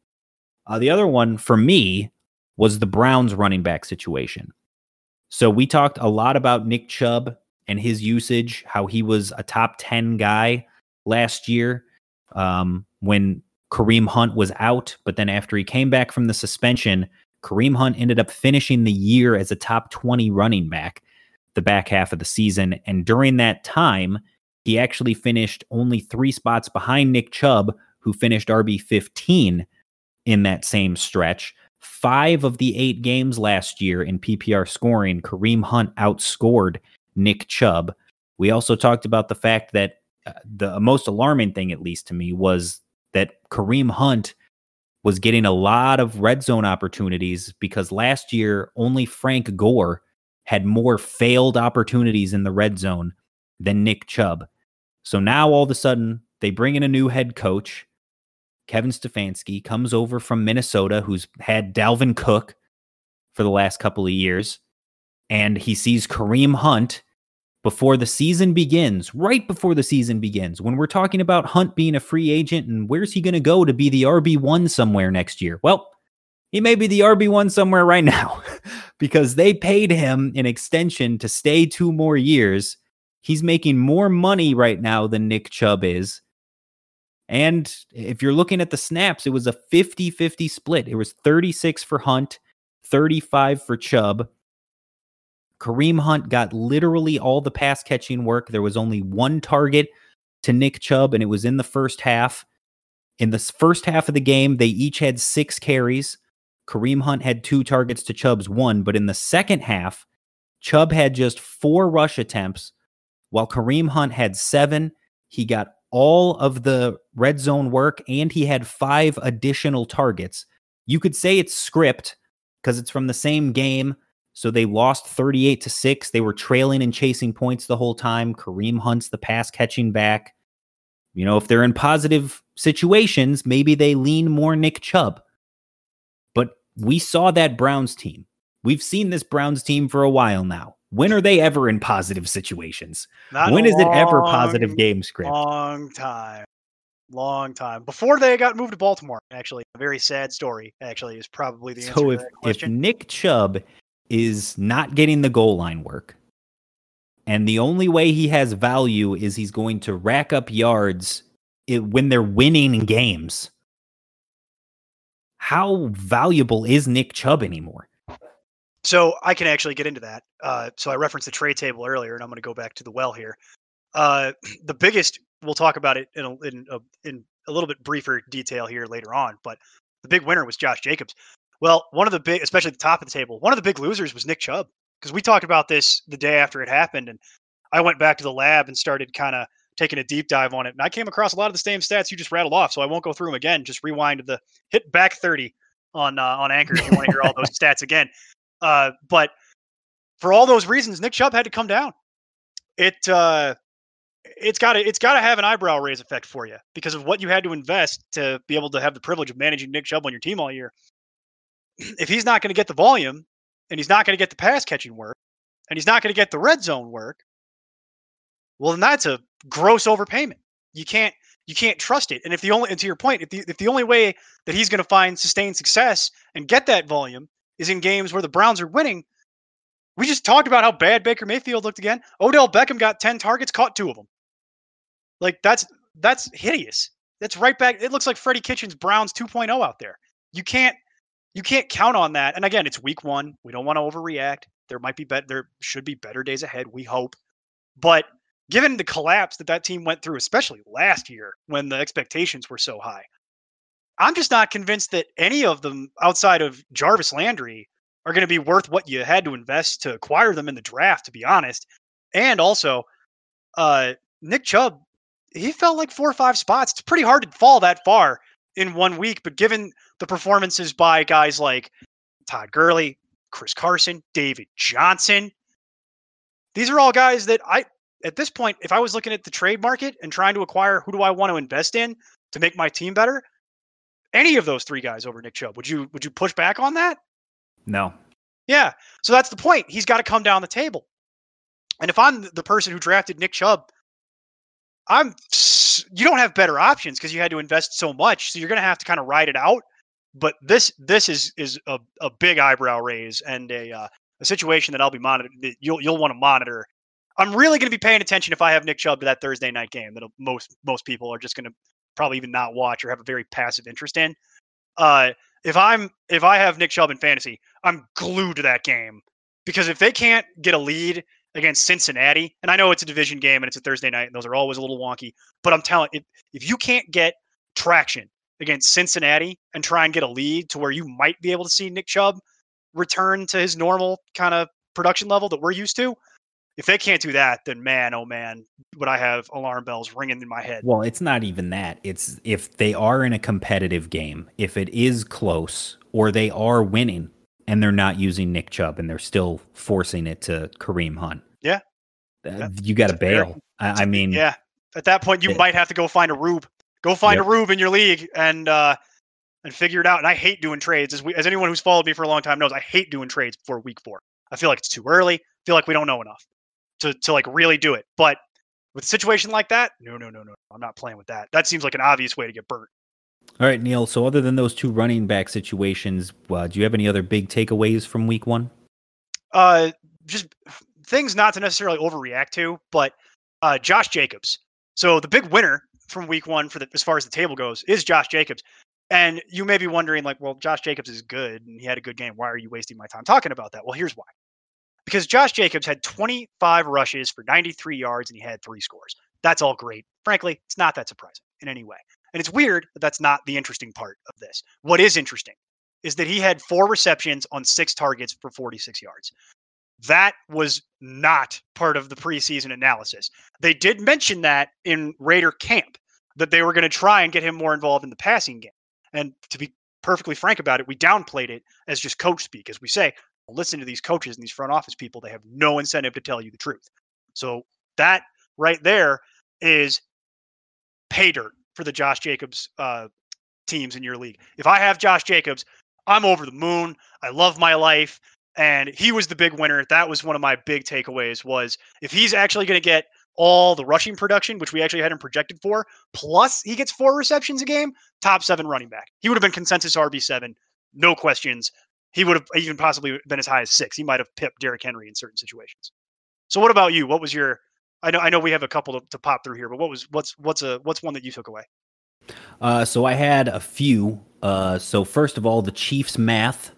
S1: Uh, the other one for me was the Browns running back situation. So we talked a lot about Nick Chubb and his usage, how he was a top 10 guy last year um, when Kareem Hunt was out. But then after he came back from the suspension, Kareem Hunt ended up finishing the year as a top 20 running back the back half of the season. And during that time, he actually finished only three spots behind Nick Chubb, who finished RB 15 in that same stretch. Five of the eight games last year in PPR scoring, Kareem Hunt outscored Nick Chubb. We also talked about the fact that uh, the most alarming thing, at least to me, was that Kareem Hunt was getting a lot of red zone opportunities because last year only Frank Gore had more failed opportunities in the red zone than Nick Chubb. So now all of a sudden they bring in a new head coach. Kevin Stefanski comes over from Minnesota, who's had Dalvin Cook for the last couple of years, and he sees Kareem Hunt before the season begins, right before the season begins, when we're talking about Hunt being a free agent and where's he going to go to be the RB1 somewhere next year? Well, he may be the RB1 somewhere right now because they paid him an extension to stay two more years. He's making more money right now than Nick Chubb is. And if you're looking at the snaps, it was a 50 50 split. It was 36 for Hunt, 35 for Chubb. Kareem Hunt got literally all the pass catching work. There was only one target to Nick Chubb, and it was in the first half. In the first half of the game, they each had six carries. Kareem Hunt had two targets to Chubb's one, but in the second half, Chubb had just four rush attempts, while Kareem Hunt had seven. He got all of the red zone work and he had five additional targets. You could say it's script because it's from the same game. So they lost 38 to 6. They were trailing and chasing points the whole time. Kareem Hunt's the pass catching back. You know, if they're in positive situations, maybe they lean more Nick Chubb. But we saw that Browns team. We've seen this Browns team for a while now. When are they ever in positive situations?
S2: Not
S1: when is it ever positive game script?
S2: Long time. Long time. Before they got moved to Baltimore, actually. A very sad story, actually, is probably the answer
S1: So
S2: to
S1: if, if. Nick Chubb is not getting the goal line work, and the only way he has value is he's going to rack up yards when they're winning games, how valuable is Nick Chubb anymore?
S2: So I can actually get into that. Uh, so I referenced the trade table earlier, and I'm going to go back to the well here. Uh, the biggest, we'll talk about it in a, in a, in a little bit briefer detail here later on, but the big winner was Josh Jacobs. Well, one of the big, especially at the top of the table, one of the big losers was Nick Chubb because we talked about this the day after it happened, and I went back to the lab and started kind of taking a deep dive on it, and I came across a lot of the same stats you just rattled off. So I won't go through them again. Just rewind to the hit back 30 on uh, on Anchor if you want to hear all those stats again. Uh, but for all those reasons, Nick Chubb had to come down. It uh, it's got to it's got to have an eyebrow raise effect for you because of what you had to invest to be able to have the privilege of managing Nick Chubb on your team all year. If he's not going to get the volume, and he's not going to get the pass catching work, and he's not going to get the red zone work, well, then that's a gross overpayment. You can't you can't trust it. And if the only and to your point, if the if the only way that he's going to find sustained success and get that volume is in games where the Browns are winning. We just talked about how bad Baker Mayfield looked again. Odell Beckham got 10 targets, caught two of them. Like that's that's hideous. That's right back. It looks like Freddie Kitchens Browns 2.0 out there. You can't you can't count on that. And again, it's week 1. We don't want to overreact. There might be better there should be better days ahead, we hope. But given the collapse that that team went through, especially last year when the expectations were so high, I'm just not convinced that any of them outside of Jarvis Landry are going to be worth what you had to invest to acquire them in the draft, to be honest. And also, uh, Nick Chubb, he fell like four or five spots. It's pretty hard to fall that far in one week, but given the performances by guys like Todd Gurley, Chris Carson, David Johnson, these are all guys that I, at this point, if I was looking at the trade market and trying to acquire who do I want to invest in to make my team better, any of those three guys over Nick Chubb. Would you would you push back on that?
S1: No.
S2: Yeah. So that's the point. He's got to come down the table. And if I'm the person who drafted Nick Chubb, I'm you don't have better options because you had to invest so much. So you're going to have to kind of ride it out. But this this is is a, a big eyebrow raise and a uh, a situation that I'll be monitoring. That you'll you'll want to monitor. I'm really going to be paying attention if I have Nick Chubb to that Thursday night game that most most people are just going to probably even not watch or have a very passive interest in. Uh, if I'm if I have Nick Chubb in fantasy, I'm glued to that game because if they can't get a lead against Cincinnati, and I know it's a division game and it's a Thursday night, and those are always a little wonky, but I'm telling if if you can't get traction against Cincinnati and try and get a lead to where you might be able to see Nick Chubb return to his normal kind of production level that we're used to, if they can't do that, then man, oh man, would I have alarm bells ringing in my head?
S1: Well, it's not even that. It's if they are in a competitive game, if it is close or they are winning and they're not using Nick Chubb and they're still forcing it to Kareem Hunt.
S2: Yeah.
S1: Uh. You got to bail. I, I mean,
S2: yeah, at that point, you
S1: Yeah.
S2: might have to go find a rube. Go find
S1: Yep.
S2: a rube in your league and uh, and figure it out. And I hate doing trades. As we, as anyone who's followed me for a long time knows, I hate doing trades before week four. I feel like it's too early. I feel like we don't know enough to to like really do it. But with a situation like that, no, no, no, no, I'm not playing with that. That seems like an obvious way to get burnt.
S1: All right, Neil. So, other than those two running back situations, uh, do you have any other big takeaways from week one?
S2: Uh, just things not to necessarily overreact to, but uh, Josh Jacobs. So the big winner from week one for the as far as the table goes is Josh Jacobs. And you may be wondering, like, well, Josh Jacobs is good and he had a good game. Why are you wasting my time talking about that? Well, here's why. Because Josh Jacobs had 25 rushes for 93 yards and he had three scores. That's all great. Frankly, it's not that surprising in any way. And it's weird that that's not the interesting part of this. What is interesting is that he had four receptions on six targets for 46 yards. That was not part of the preseason analysis. They did mention that in Raider camp that they were going to try and get him more involved in the passing game. And to be perfectly frank about it, we downplayed it as just coach speak, as we say, listen to these coaches and these front office people. They have no incentive to tell you the truth. So that right there is pay dirt for the Josh Jacobs uh, teams in your league. If I have Josh Jacobs, I'm over the moon. I love my life and he was the big winner. That was one of my big takeaways was if he's actually going to get all the rushing production, which we actually had him projected for, plus he gets four receptions a game, top seven running back. He would have been consensus RB7, no questions. He would have even possibly been as high as six. He might have pipped Derrick Henry in certain situations. So what about you? What was your I know I know we have a couple to, to pop through here, but what was what's what's a what's one that you took away?
S1: Uh, so I had a few. Uh, so first of all, the Chiefs math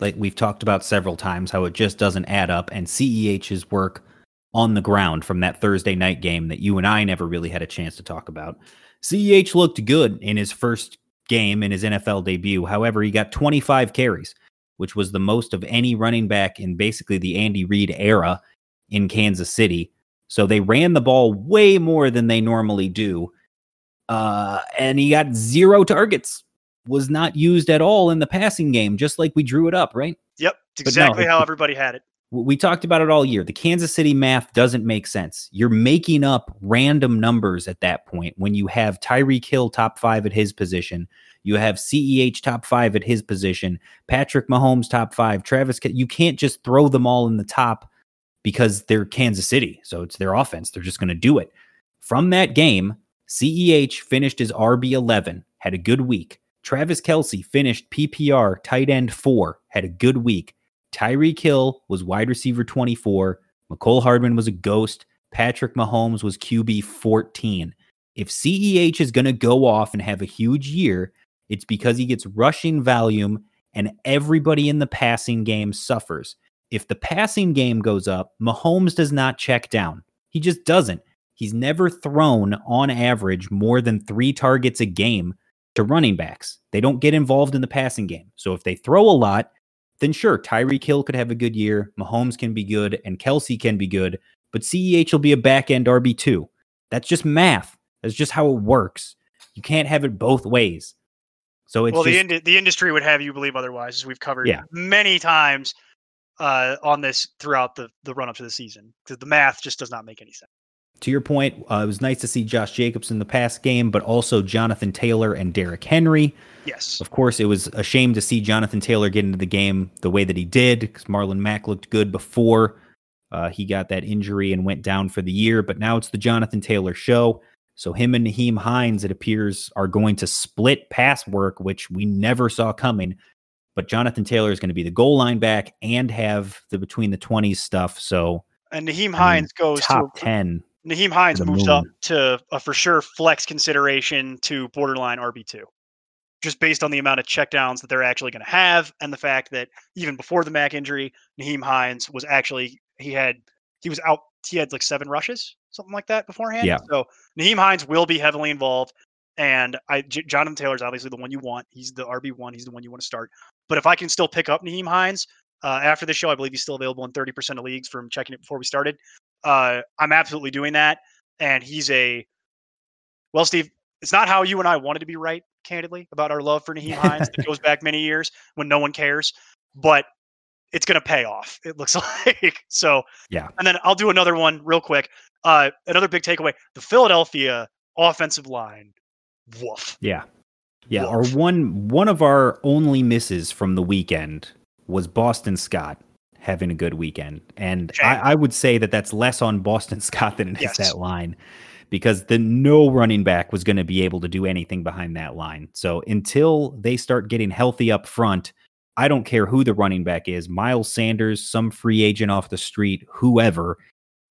S1: like we've talked about several times, how it just doesn't add up. And CEH's work on the ground from that Thursday night game that you and I never really had a chance to talk about. CEH looked good in his first game in his NFL debut. However, he got 25 carries, which was the most of any running back in basically the Andy Reid era in Kansas City. So they ran the ball way more than they normally do. Uh, and he got zero targets was not used at all in the passing game, just like we drew it up, right?
S2: Yep, exactly no, how everybody had it.
S1: We talked about it all year. The Kansas City math doesn't make sense. You're making up random numbers at that point when you have Tyreek Hill top five at his position. You have CEH top five at his position, Patrick Mahomes top five, Travis. You can't just throw them all in the top because they're Kansas City. So it's their offense. They're just going to do it. From that game, CEH finished his RB11, had a good week. Travis Kelce finished PPR tight end four, had a good week. Tyreek Hill was wide receiver 24. Mecole Hardman was a ghost. Patrick Mahomes was QB 14. If CEH is going to go off and have a huge year, it's because he gets rushing volume and everybody in the passing game suffers. If the passing game goes up, Mahomes does not check down. He just doesn't. He's never thrown on average more than three targets a game to running backs. They don't get involved in the passing game. So if they throw a lot, then sure, Tyreek Hill could have a good year, Mahomes can be good, and Kelce can be good, but CEH will be a back end RB2. That's just math. That's just how it works. You can't have it both ways. So it's
S2: well,
S1: just,
S2: the ind- the industry would have you believe otherwise, as we've covered yeah. many times uh, on this throughout the the run up to the season, because the math just does not make any sense
S1: to your point, uh, it was nice to see Josh Jacobs in the past game, but also Jonathan Taylor and Derrick Henry.
S2: Yes.
S1: Of course, it was a shame to see Jonathan Taylor get into the game the way that he did because Marlon Mack looked good before uh, he got that injury and went down for the year. But now it's the Jonathan Taylor show. So him and Nyheim Hines, it appears, are going to split pass work, which we never saw coming. But Jonathan Taylor is going to be the goal line back and have the between the 20s stuff. So
S2: and Nyheim Hines I mean, goes
S1: top
S2: to
S1: 10
S2: Nyheim Hines moves moon. up to a for sure flex consideration to borderline RB2, just based on the amount of checkdowns that they're actually going to have, and the fact that even before the Mack injury, Nyheim Hines was actually he had he was out he had like seven rushes, something like that beforehand.
S1: Yeah.
S2: So Nyheim Hines will be heavily involved, and I J- Jonathan Taylor's obviously the one you want. He's the RB one. He's the one you want to start. But if I can still pick up Nyheim Hines, uh, after the show. I believe he's still available in 30% of leagues from checking it before we started uh, I'm absolutely doing that. And he's a well, Steve. It's not how you and I wanted to be right, candidly, about our love for Nyheim Hines. that goes back many years when no one cares, but it's going to pay off. It looks like so.
S1: Yeah.
S2: And then I'll do another one real quick. Uh, another big takeaway: the Philadelphia offensive line. Woof.
S1: Yeah. Yeah. Woof. Our one one of our only misses from the weekend was Boston Scott having a good weekend. And. I, I would say that that's less on Boston Scott than it is
S2: Yes.
S1: that line because the no running back was going to be able to do anything behind that line. So until they start getting healthy up front, I don't care who the running back is Miles Sanders, some free agent off the street, whoever.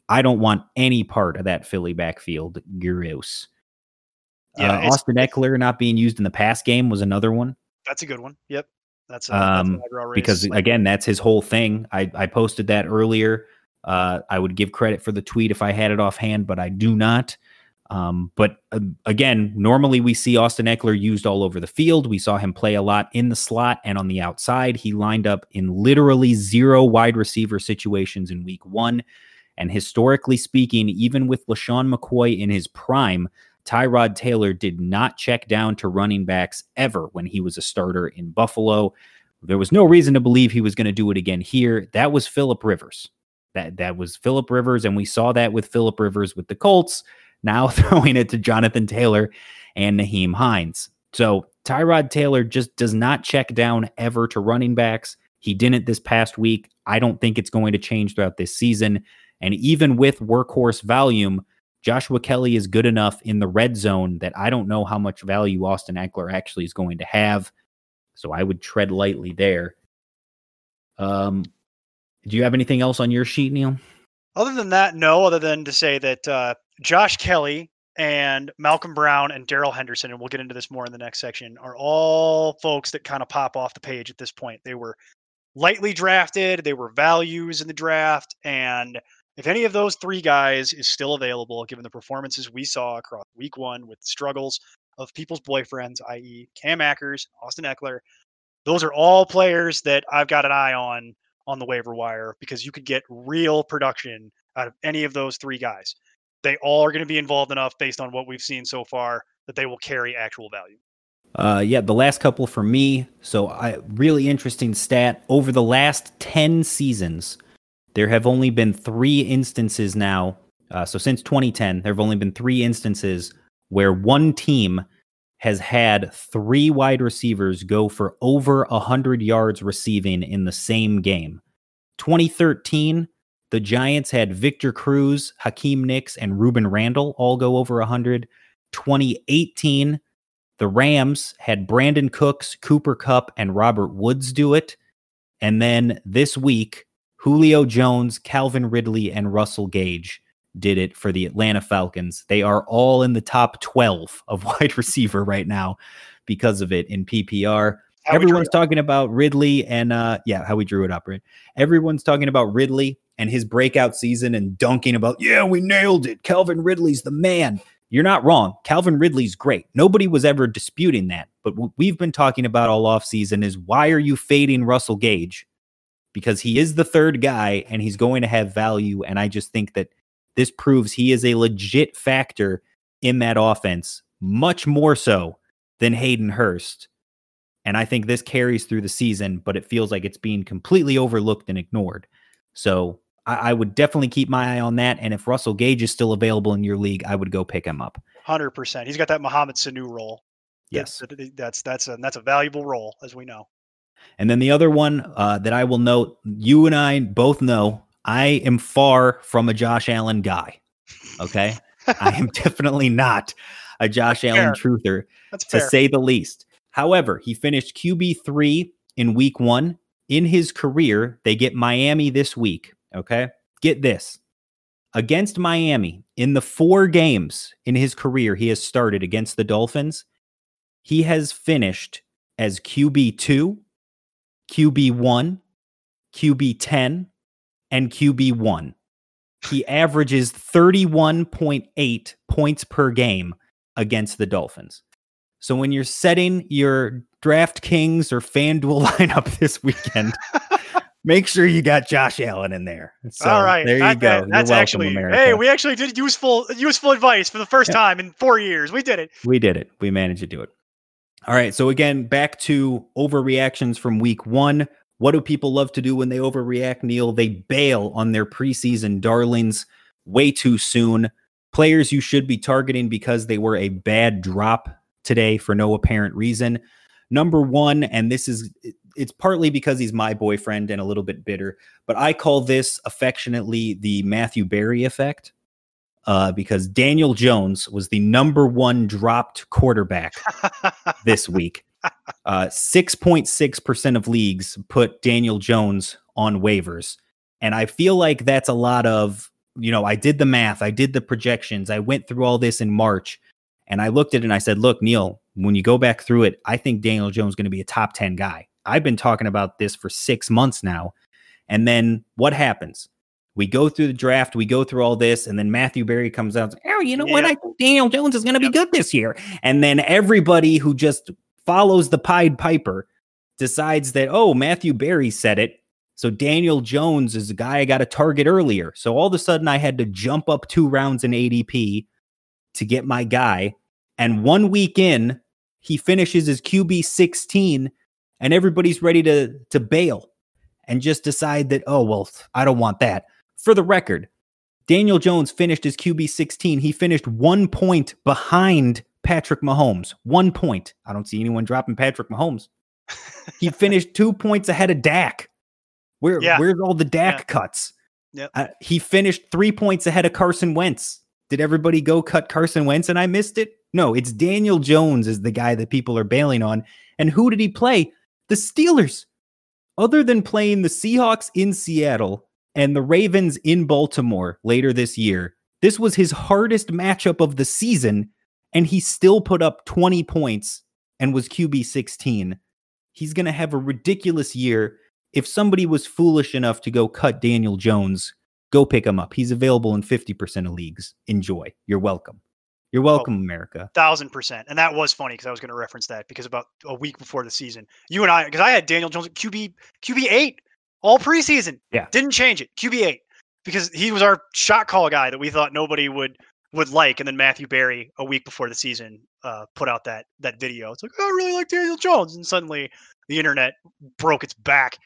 S1: I don't want any part of that Philly backfield. Gross.
S2: Yeah,
S1: uh, Austin Ekeler not being used in the pass game was another one
S2: That's a good one. Yep. That's, a,
S1: um,
S2: raise.
S1: because again, that's his whole thing. I, I posted that earlier. Uh, I would give credit for the tweet if I had it offhand, but I do not. Um, but uh, again, normally we see Austin Ekeler used all over the field. We saw him play a lot in the slot and on the outside. He lined up in literally zero wide receiver situations in week one. And historically speaking, even with LeSean McCoy in his prime, Tyrod Taylor did not check down to running backs ever when he was a starter in Buffalo. There was no reason to believe he was going to do it again here. That was Philip Rivers. That that was Philip Rivers, and we saw that with Philip Rivers with the Colts. Now throwing it to Jonathan Taylor and Nyheim Hines. So Tyrod Taylor just does not check down ever to running backs. He didn't this past week. I don't think it's going to change throughout this season. And even with workhorse volume, Joshua Kelley is good enough in the red zone that I don't know how much value Austin Ekeler actually is going to have. So I would tread lightly there. Um, do you have anything else on your sheet, Neil?
S2: Other than that, no. Other than to say that uh, Josh Kelley and Malcolm Brown and Darrell Henderson, and we'll get into this more in the next section, are all folks that kind of pop off the page at this point. They were lightly drafted. They were values in the draft, and if any of those three guys is still available, given the performances we saw across Week One with struggles of people's boyfriends, i.e., Cam Akers, Austin Ekeler, those are all players that I've got an eye on on the waiver wire because you could get real production out of any of those three guys. They all are going to be involved enough based on what we've seen so far that they will carry actual value.
S1: Uh, yeah, the last couple for me. So, I really interesting stat. Over the last ten seasons, there have only been three instances now. Uh, so since 2010, there have only been three instances where one team has had three wide receivers go for over 100 yards receiving in the same game. 2013, the Giants had Victor Cruz, Hakeem Nicks, and Rueben Randle all go over 100. 2018, the Rams had Brandin Cooks, Cooper Kupp, and Robert Woods do it. And then this week, Julio Jones, Calvin Ridley, and Russell Gage did it for the Atlanta Falcons. They are all in the top 12 of wide receiver right now because of it in PPR.
S2: How we drew
S1: Everyone's talking about Ridley and uh yeah, how we drew it up, right? Everyone's talking about Ridley and his breakout season and dunking about, yeah, we nailed it. Calvin Ridley's the man. You're not wrong. Calvin Ridley's great. Nobody was ever disputing that. But what we've been talking about all offseason is why are you fading Russell Gage? Because he is the third guy and he's going to have value. And I just think that this proves he is a legit factor in that offense, much more so than Hayden Hurst. And I think this carries through the season, but it feels like it's being completely overlooked and ignored. So I, I would definitely keep my eye on that. And if Russell Gage is still available in your league, I would go pick him up.
S2: Hundred percent. He's got that Mohamed Sanu role.
S1: Yes.
S2: that- that's that's a that's a valuable role, as we know.
S1: And then the other one uh, that I will note, you and I both know, I am far from a Josh Allen guy. Okay. I am definitely not a Josh Allen truther,
S2: That's
S1: to
S2: fair.
S1: say the least. However, he finished QB3 in week one. In his career, they get Miami this week. Okay. Get this against Miami in the four games in his career he has started against the Dolphins, he has finished as QB2, QB1, QB10, and QB1. He averages 31.8 points per game against the Dolphins. So when you're setting your DraftKings or FanDuel lineup this weekend, make sure you got Josh Allen in there. So
S2: All right,
S1: there you
S2: that-
S1: go.
S2: that-
S1: You're
S2: that's
S1: welcome,
S2: actually
S1: America.
S2: hey, we actually did useful useful advice for the first time in four years. We did it.
S1: We did it. We managed to do it. All right. So again, back to overreactions from week one. What do people love to do when they overreact, Neil? They bail on their preseason darlings way too soon. Players you should be targeting because they were a bad drop today for no apparent reason. Number one, and this is it's partly because he's my boyfriend and a little bit bitter, but I call this affectionately the Matthew Berry effect. Uh, because Daniel Jones was the number one dropped quarterback this week. Uh, 6.6% of leagues put Daniel Jones on waivers. And I feel like that's a lot of, you know, I did the math, I did the projections, I went through all this in March, and I looked at it and I said, look, Neil, when you go back through it, I think Daniel Jones is going to be a top 10 guy. I've been talking about this for six months now. And then what happens? We go through the draft, we go through all this, and then Matthew Berry comes out. Oh, you know what? I think Daniel Jones is going to be good this year. And then everybody who just follows the Pied Piper decides that, oh, Matthew Berry said it. So Daniel Jones is a guy I got to target earlier. So all of a sudden I had to jump up two rounds in ADP to get my guy. And one week in, he finishes his QB 16 and everybody's ready to to bail and just decide that, oh, well, I don't want that. For the record, Daniel Jones finished his QB 16. He finished one point behind Patrick Mahomes. One point. I don't see anyone dropping Patrick Mahomes. he finished two points ahead of Dak. Where
S2: Yeah.
S1: where's all the Dak
S2: Yeah.
S1: cuts?
S2: Yep.
S1: Uh, he finished three points ahead of Carson Wentz. Did everybody go cut Carson Wentz and I missed it? No, it's Daniel Jones is the guy that people are bailing on. And who did he play? The Steelers. Other than playing the Seahawks in Seattle and the Ravens in Baltimore later this year, this was his hardest matchup of the season, and he still put up 20 points and was QB 16. He's going to have a ridiculous year. If somebody was foolish enough to go cut Daniel Jones, go pick him up. He's available in 50% of leagues. Enjoy. You're welcome. You're welcome, America.
S2: thousand percent. And that was funny because I was going to reference that because about a week before the season, you and I, because I had Daniel Jones at QB QB eight all preseason.
S1: Yeah.
S2: didn't change it. QB eight because he was our shot call guy that we thought nobody would would like. And then Matthew Berry a week before the season uh, put out that that video. It's like "Oh, I really like Daniel Jones, and suddenly the internet broke its back.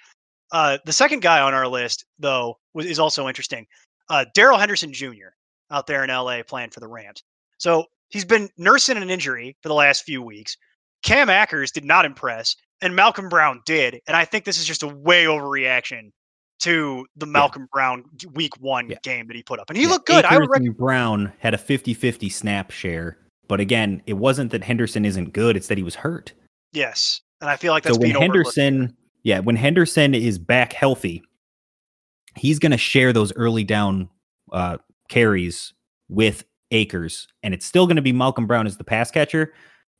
S2: Uh, the second guy on our list, though, was, is also interesting. Uh, Darrell Henderson Jr. out there in LA playing for the Rams. So he's been nursing an injury for the last few weeks. Cam Akers did not impress, and Malcolm Brown did. And I think this is just a way overreaction to the Malcolm Brown week one
S1: Yeah.
S2: game that he put up. And he
S1: Yeah,
S2: looked good. I
S1: Akers
S2: would rec-
S1: Brown had a 50 50 snap share. But again, it wasn't that Henderson isn't good, it's that he was hurt.
S2: yes. And I feel like that's
S1: so when. Henderson, yeah, when Henderson is back healthy, he's going to share those early down uh, carries with Akers, and it's still going to be Malcolm Brown as the pass catcher,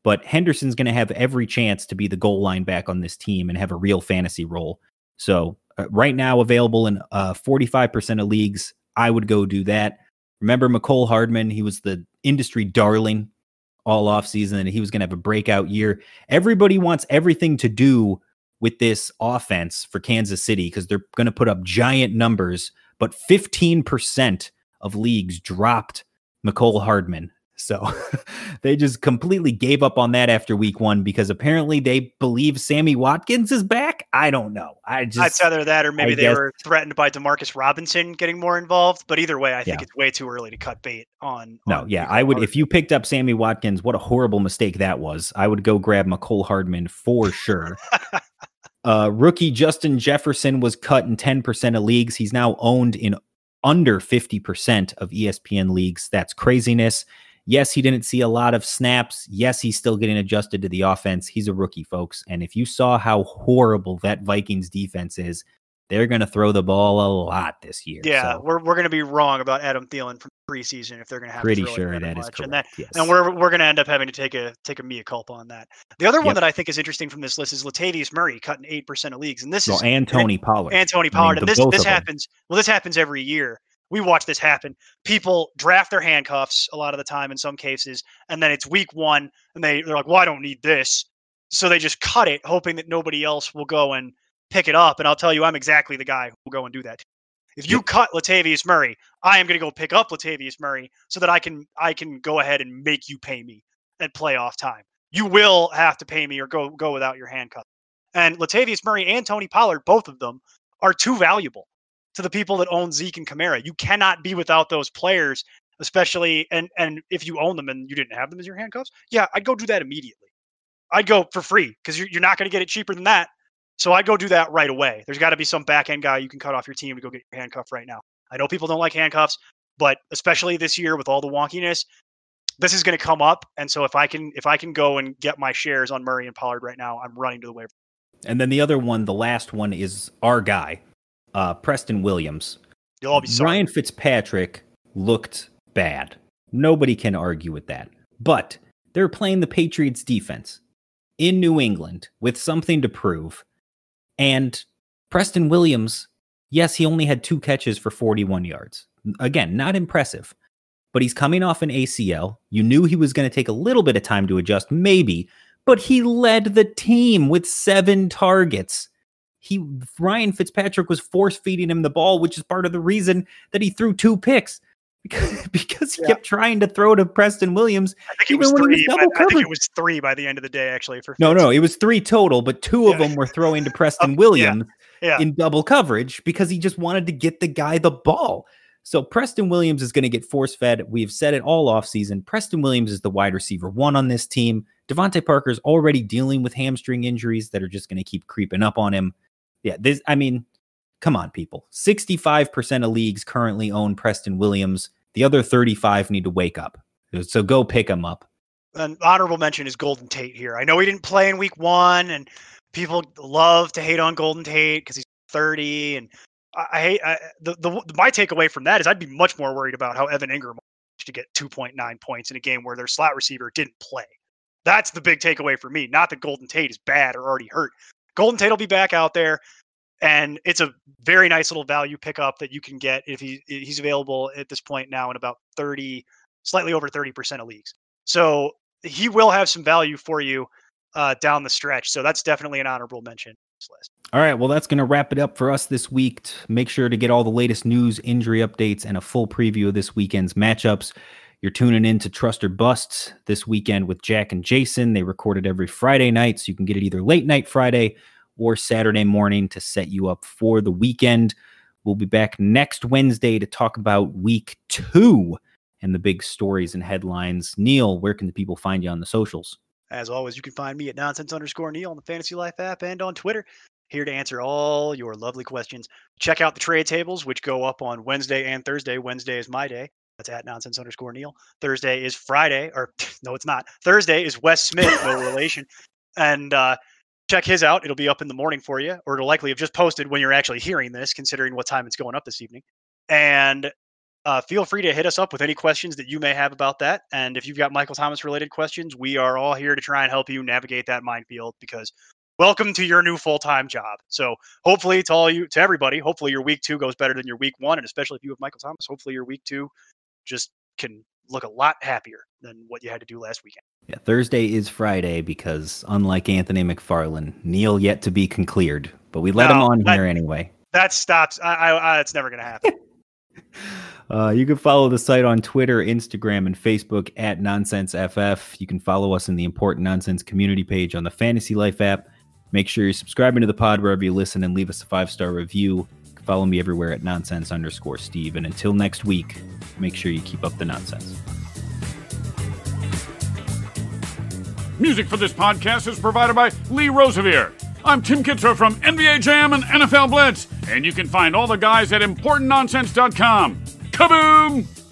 S1: but Henderson's going to have every chance to be the goal line back on this team and have a real fantasy role. So uh, right now available in uh, 45% of leagues, I would go do that. Remember Mecole Hardman? He was the industry darling all offseason and he was going to have a breakout year. Everybody wants everything to do with this offense for Kansas City because they're going to put up giant numbers, but 15% of leagues dropped Mecole Hardman. So they just completely gave up on that after week one because apparently they believe Sammy Watkins is back. I don't know. I just
S2: I'd either that or maybe
S1: I
S2: they
S1: guess-
S2: were threatened by Demarcus Robinson getting more involved. But either way, I think
S1: Yeah.
S2: it's way too early to cut bait on.
S1: No,
S2: on
S1: yeah, I would.
S2: Hardman.
S1: If you picked up Sammy Watkins, what a horrible mistake that was. I would go grab Mecole Hardman for sure. uh, rookie Justin Jefferson was cut in 10% of leagues. He's now owned in under 50% of ESPN leagues. That's craziness. Yes, he didn't see a lot of snaps. Yes, he's still getting adjusted to the offense. He's a rookie, folks. And if you saw how horrible that Vikings defense is, they're going to throw the ball a lot this year.
S2: Yeah,
S1: So,
S2: we're we're going to be wrong about Adam Thielen from preseason if they're going to have
S1: pretty sure
S2: that
S1: that is correct.
S2: And that
S1: yes.
S2: and we're we're going to end up having to take a take a mea culpa on that. The other one
S1: Yep.
S2: that I think is interesting from this list is Latavius Murray cutting eight percent of leagues, and this
S1: well,
S2: is
S1: and Tony Pollard.
S2: and Tony
S1: I mean,
S2: Pollard. and this this happens. Well, this happens every year. We watch this happen. People draft their handcuffs a lot of the time in some cases, and then it's week one, and they they're like, "Well, I don't need this," so they just cut it, hoping that nobody else will go and pick it up. And I'll tell you, I'm exactly the guy who will go and do that. If you
S1: Yep.
S2: cut Latavius Murray, I am going to go pick up Latavius Murray so that I can I can go ahead and make you pay me at playoff time. You will have to pay me or go go without your handcuff. And Latavius Murray and Tony Pollard, both of them, are too valuable to the people that own Zeke and Kamara. You cannot be without those players, especially and and if you own them and you didn't have them as your handcuffs, yeah, I'd go do that immediately. I'd go for free because you're, you're not going to get it cheaper than that. So I'd go do that right away. There's got to be some back end guy you can cut off your team to go get your handcuff right now. I know people don't like handcuffs, but especially this year with all the wonkiness, this is going to come up. And so if I can if I can go and get my shares on Murray and Pollard right now, I'm running to the waiver.
S1: And then the other one, the last one, is our guy, uh, Preston Williams.
S2: You'll all be sorry.
S1: Ryan Fitzpatrick looked bad. Nobody can argue with that. But they're playing the Patriots defense in New England with something to prove. And Preston Williams, yes, he only had two catches for 41 yards. Again, not impressive, but he's coming off an ACL. You knew he was going to take a little bit of time to adjust, maybe, but he led the team with seven targets. He Ryan Fitzpatrick was force feeding him the ball, which is part of the reason that he threw two picks because, because he
S2: Yeah.
S1: kept trying to throw to Preston Williams.
S2: I think it was
S1: he was
S2: three. I, think it was three by the end of the day, actually. For
S1: No, no, it was three total, but two of them were throwing to Preston oh,
S2: yeah,
S1: Williams
S2: yeah.
S1: in double coverage because he just wanted to get the guy the ball. So Preston Williams is going to get force fed. We've said it all offseason. Preston Williams is the wide receiver one on this team. DeVante Parker's already dealing with hamstring injuries that are just going to keep creeping up on him. Yeah, this I mean, come on, people. 65% of leagues currently own Preston Williams. The other 35 need to wake up. So go pick him up.
S2: an honorable mention is Golden Tate here. I know he didn't play in week one, and people love to hate on Golden Tate because he's 30. And I, hate the, the my takeaway from that is I'd be much more worried about how Evan Engram to get 2.9 points in a game where their slot receiver didn't play. That's the big takeaway for me. Not that Golden Tate is bad or already hurt. Golden Tate will be back out there, and it's a very nice little value pickup that you can get if he he's available at this point now in about 30, slightly over 30% of leagues. So he will have some value for you uh, down the stretch. So that's definitely an honorable mention list.
S1: All right, well, that's going to wrap it up for us this week. Make sure to get all the latest news, injury updates, and a full preview of this weekend's matchups. You're tuning in to Trust or Bust this weekend with Jack and Jason. They record it every Friday night, so you can get it either late night Friday or Saturday morning to set you up for the weekend. We'll be back next Wednesday to talk about week two and the big stories and headlines. Neil, where can the people find you on the socials?
S2: As always, you can find me at nonsense underscore Neil on the Fantasy Life app and on Twitter. Here to answer all your lovely questions. Check out the trade tables, which go up on Wednesday and Thursday. Wednesday is my day. That's at nonsense underscore Neil. Thursday is Friday, or no, it's not. Thursday is Wes Smith, no relation. And uh, check his out. It'll be up in the morning for you, or it'll likely have just posted when you're actually hearing this, considering what time it's going up this evening. And uh, feel free to hit us up with any questions that you may have about that. And if you've got Michael Thomas related questions, we are all here to try and help you navigate that minefield because welcome to your new full time job. So hopefully, to all you, to everybody, hopefully your week two goes better than your week one, and especially if you have Michael Thomas, hopefully your week two just can look a lot happier than what you had to do last weekend.
S1: Yeah, Thursday is Friday because unlike Anthony McFarlane, Neil yet to be concleared, but we let him on
S2: that-
S1: here anyway.
S2: That stops. I, I, I it's never going to happen.
S1: Uh, you can follow the site on Twitter, Instagram, and Facebook at NonsenseFF. You can follow us in the Important Nonsense community page on the Fantasy Life app. Make sure you're subscribing to the pod wherever you listen and leave us a five star review. Follow me everywhere at nonsense underscore Steve. And until next week, make sure you keep up the nonsense.
S4: Music for this podcast is provided by Lee Rosevere. I'm Tim Kitzrow from NBA Jam and NFL Blitz, and you can find all the guys at ImportantNonsense.com. Kaboom!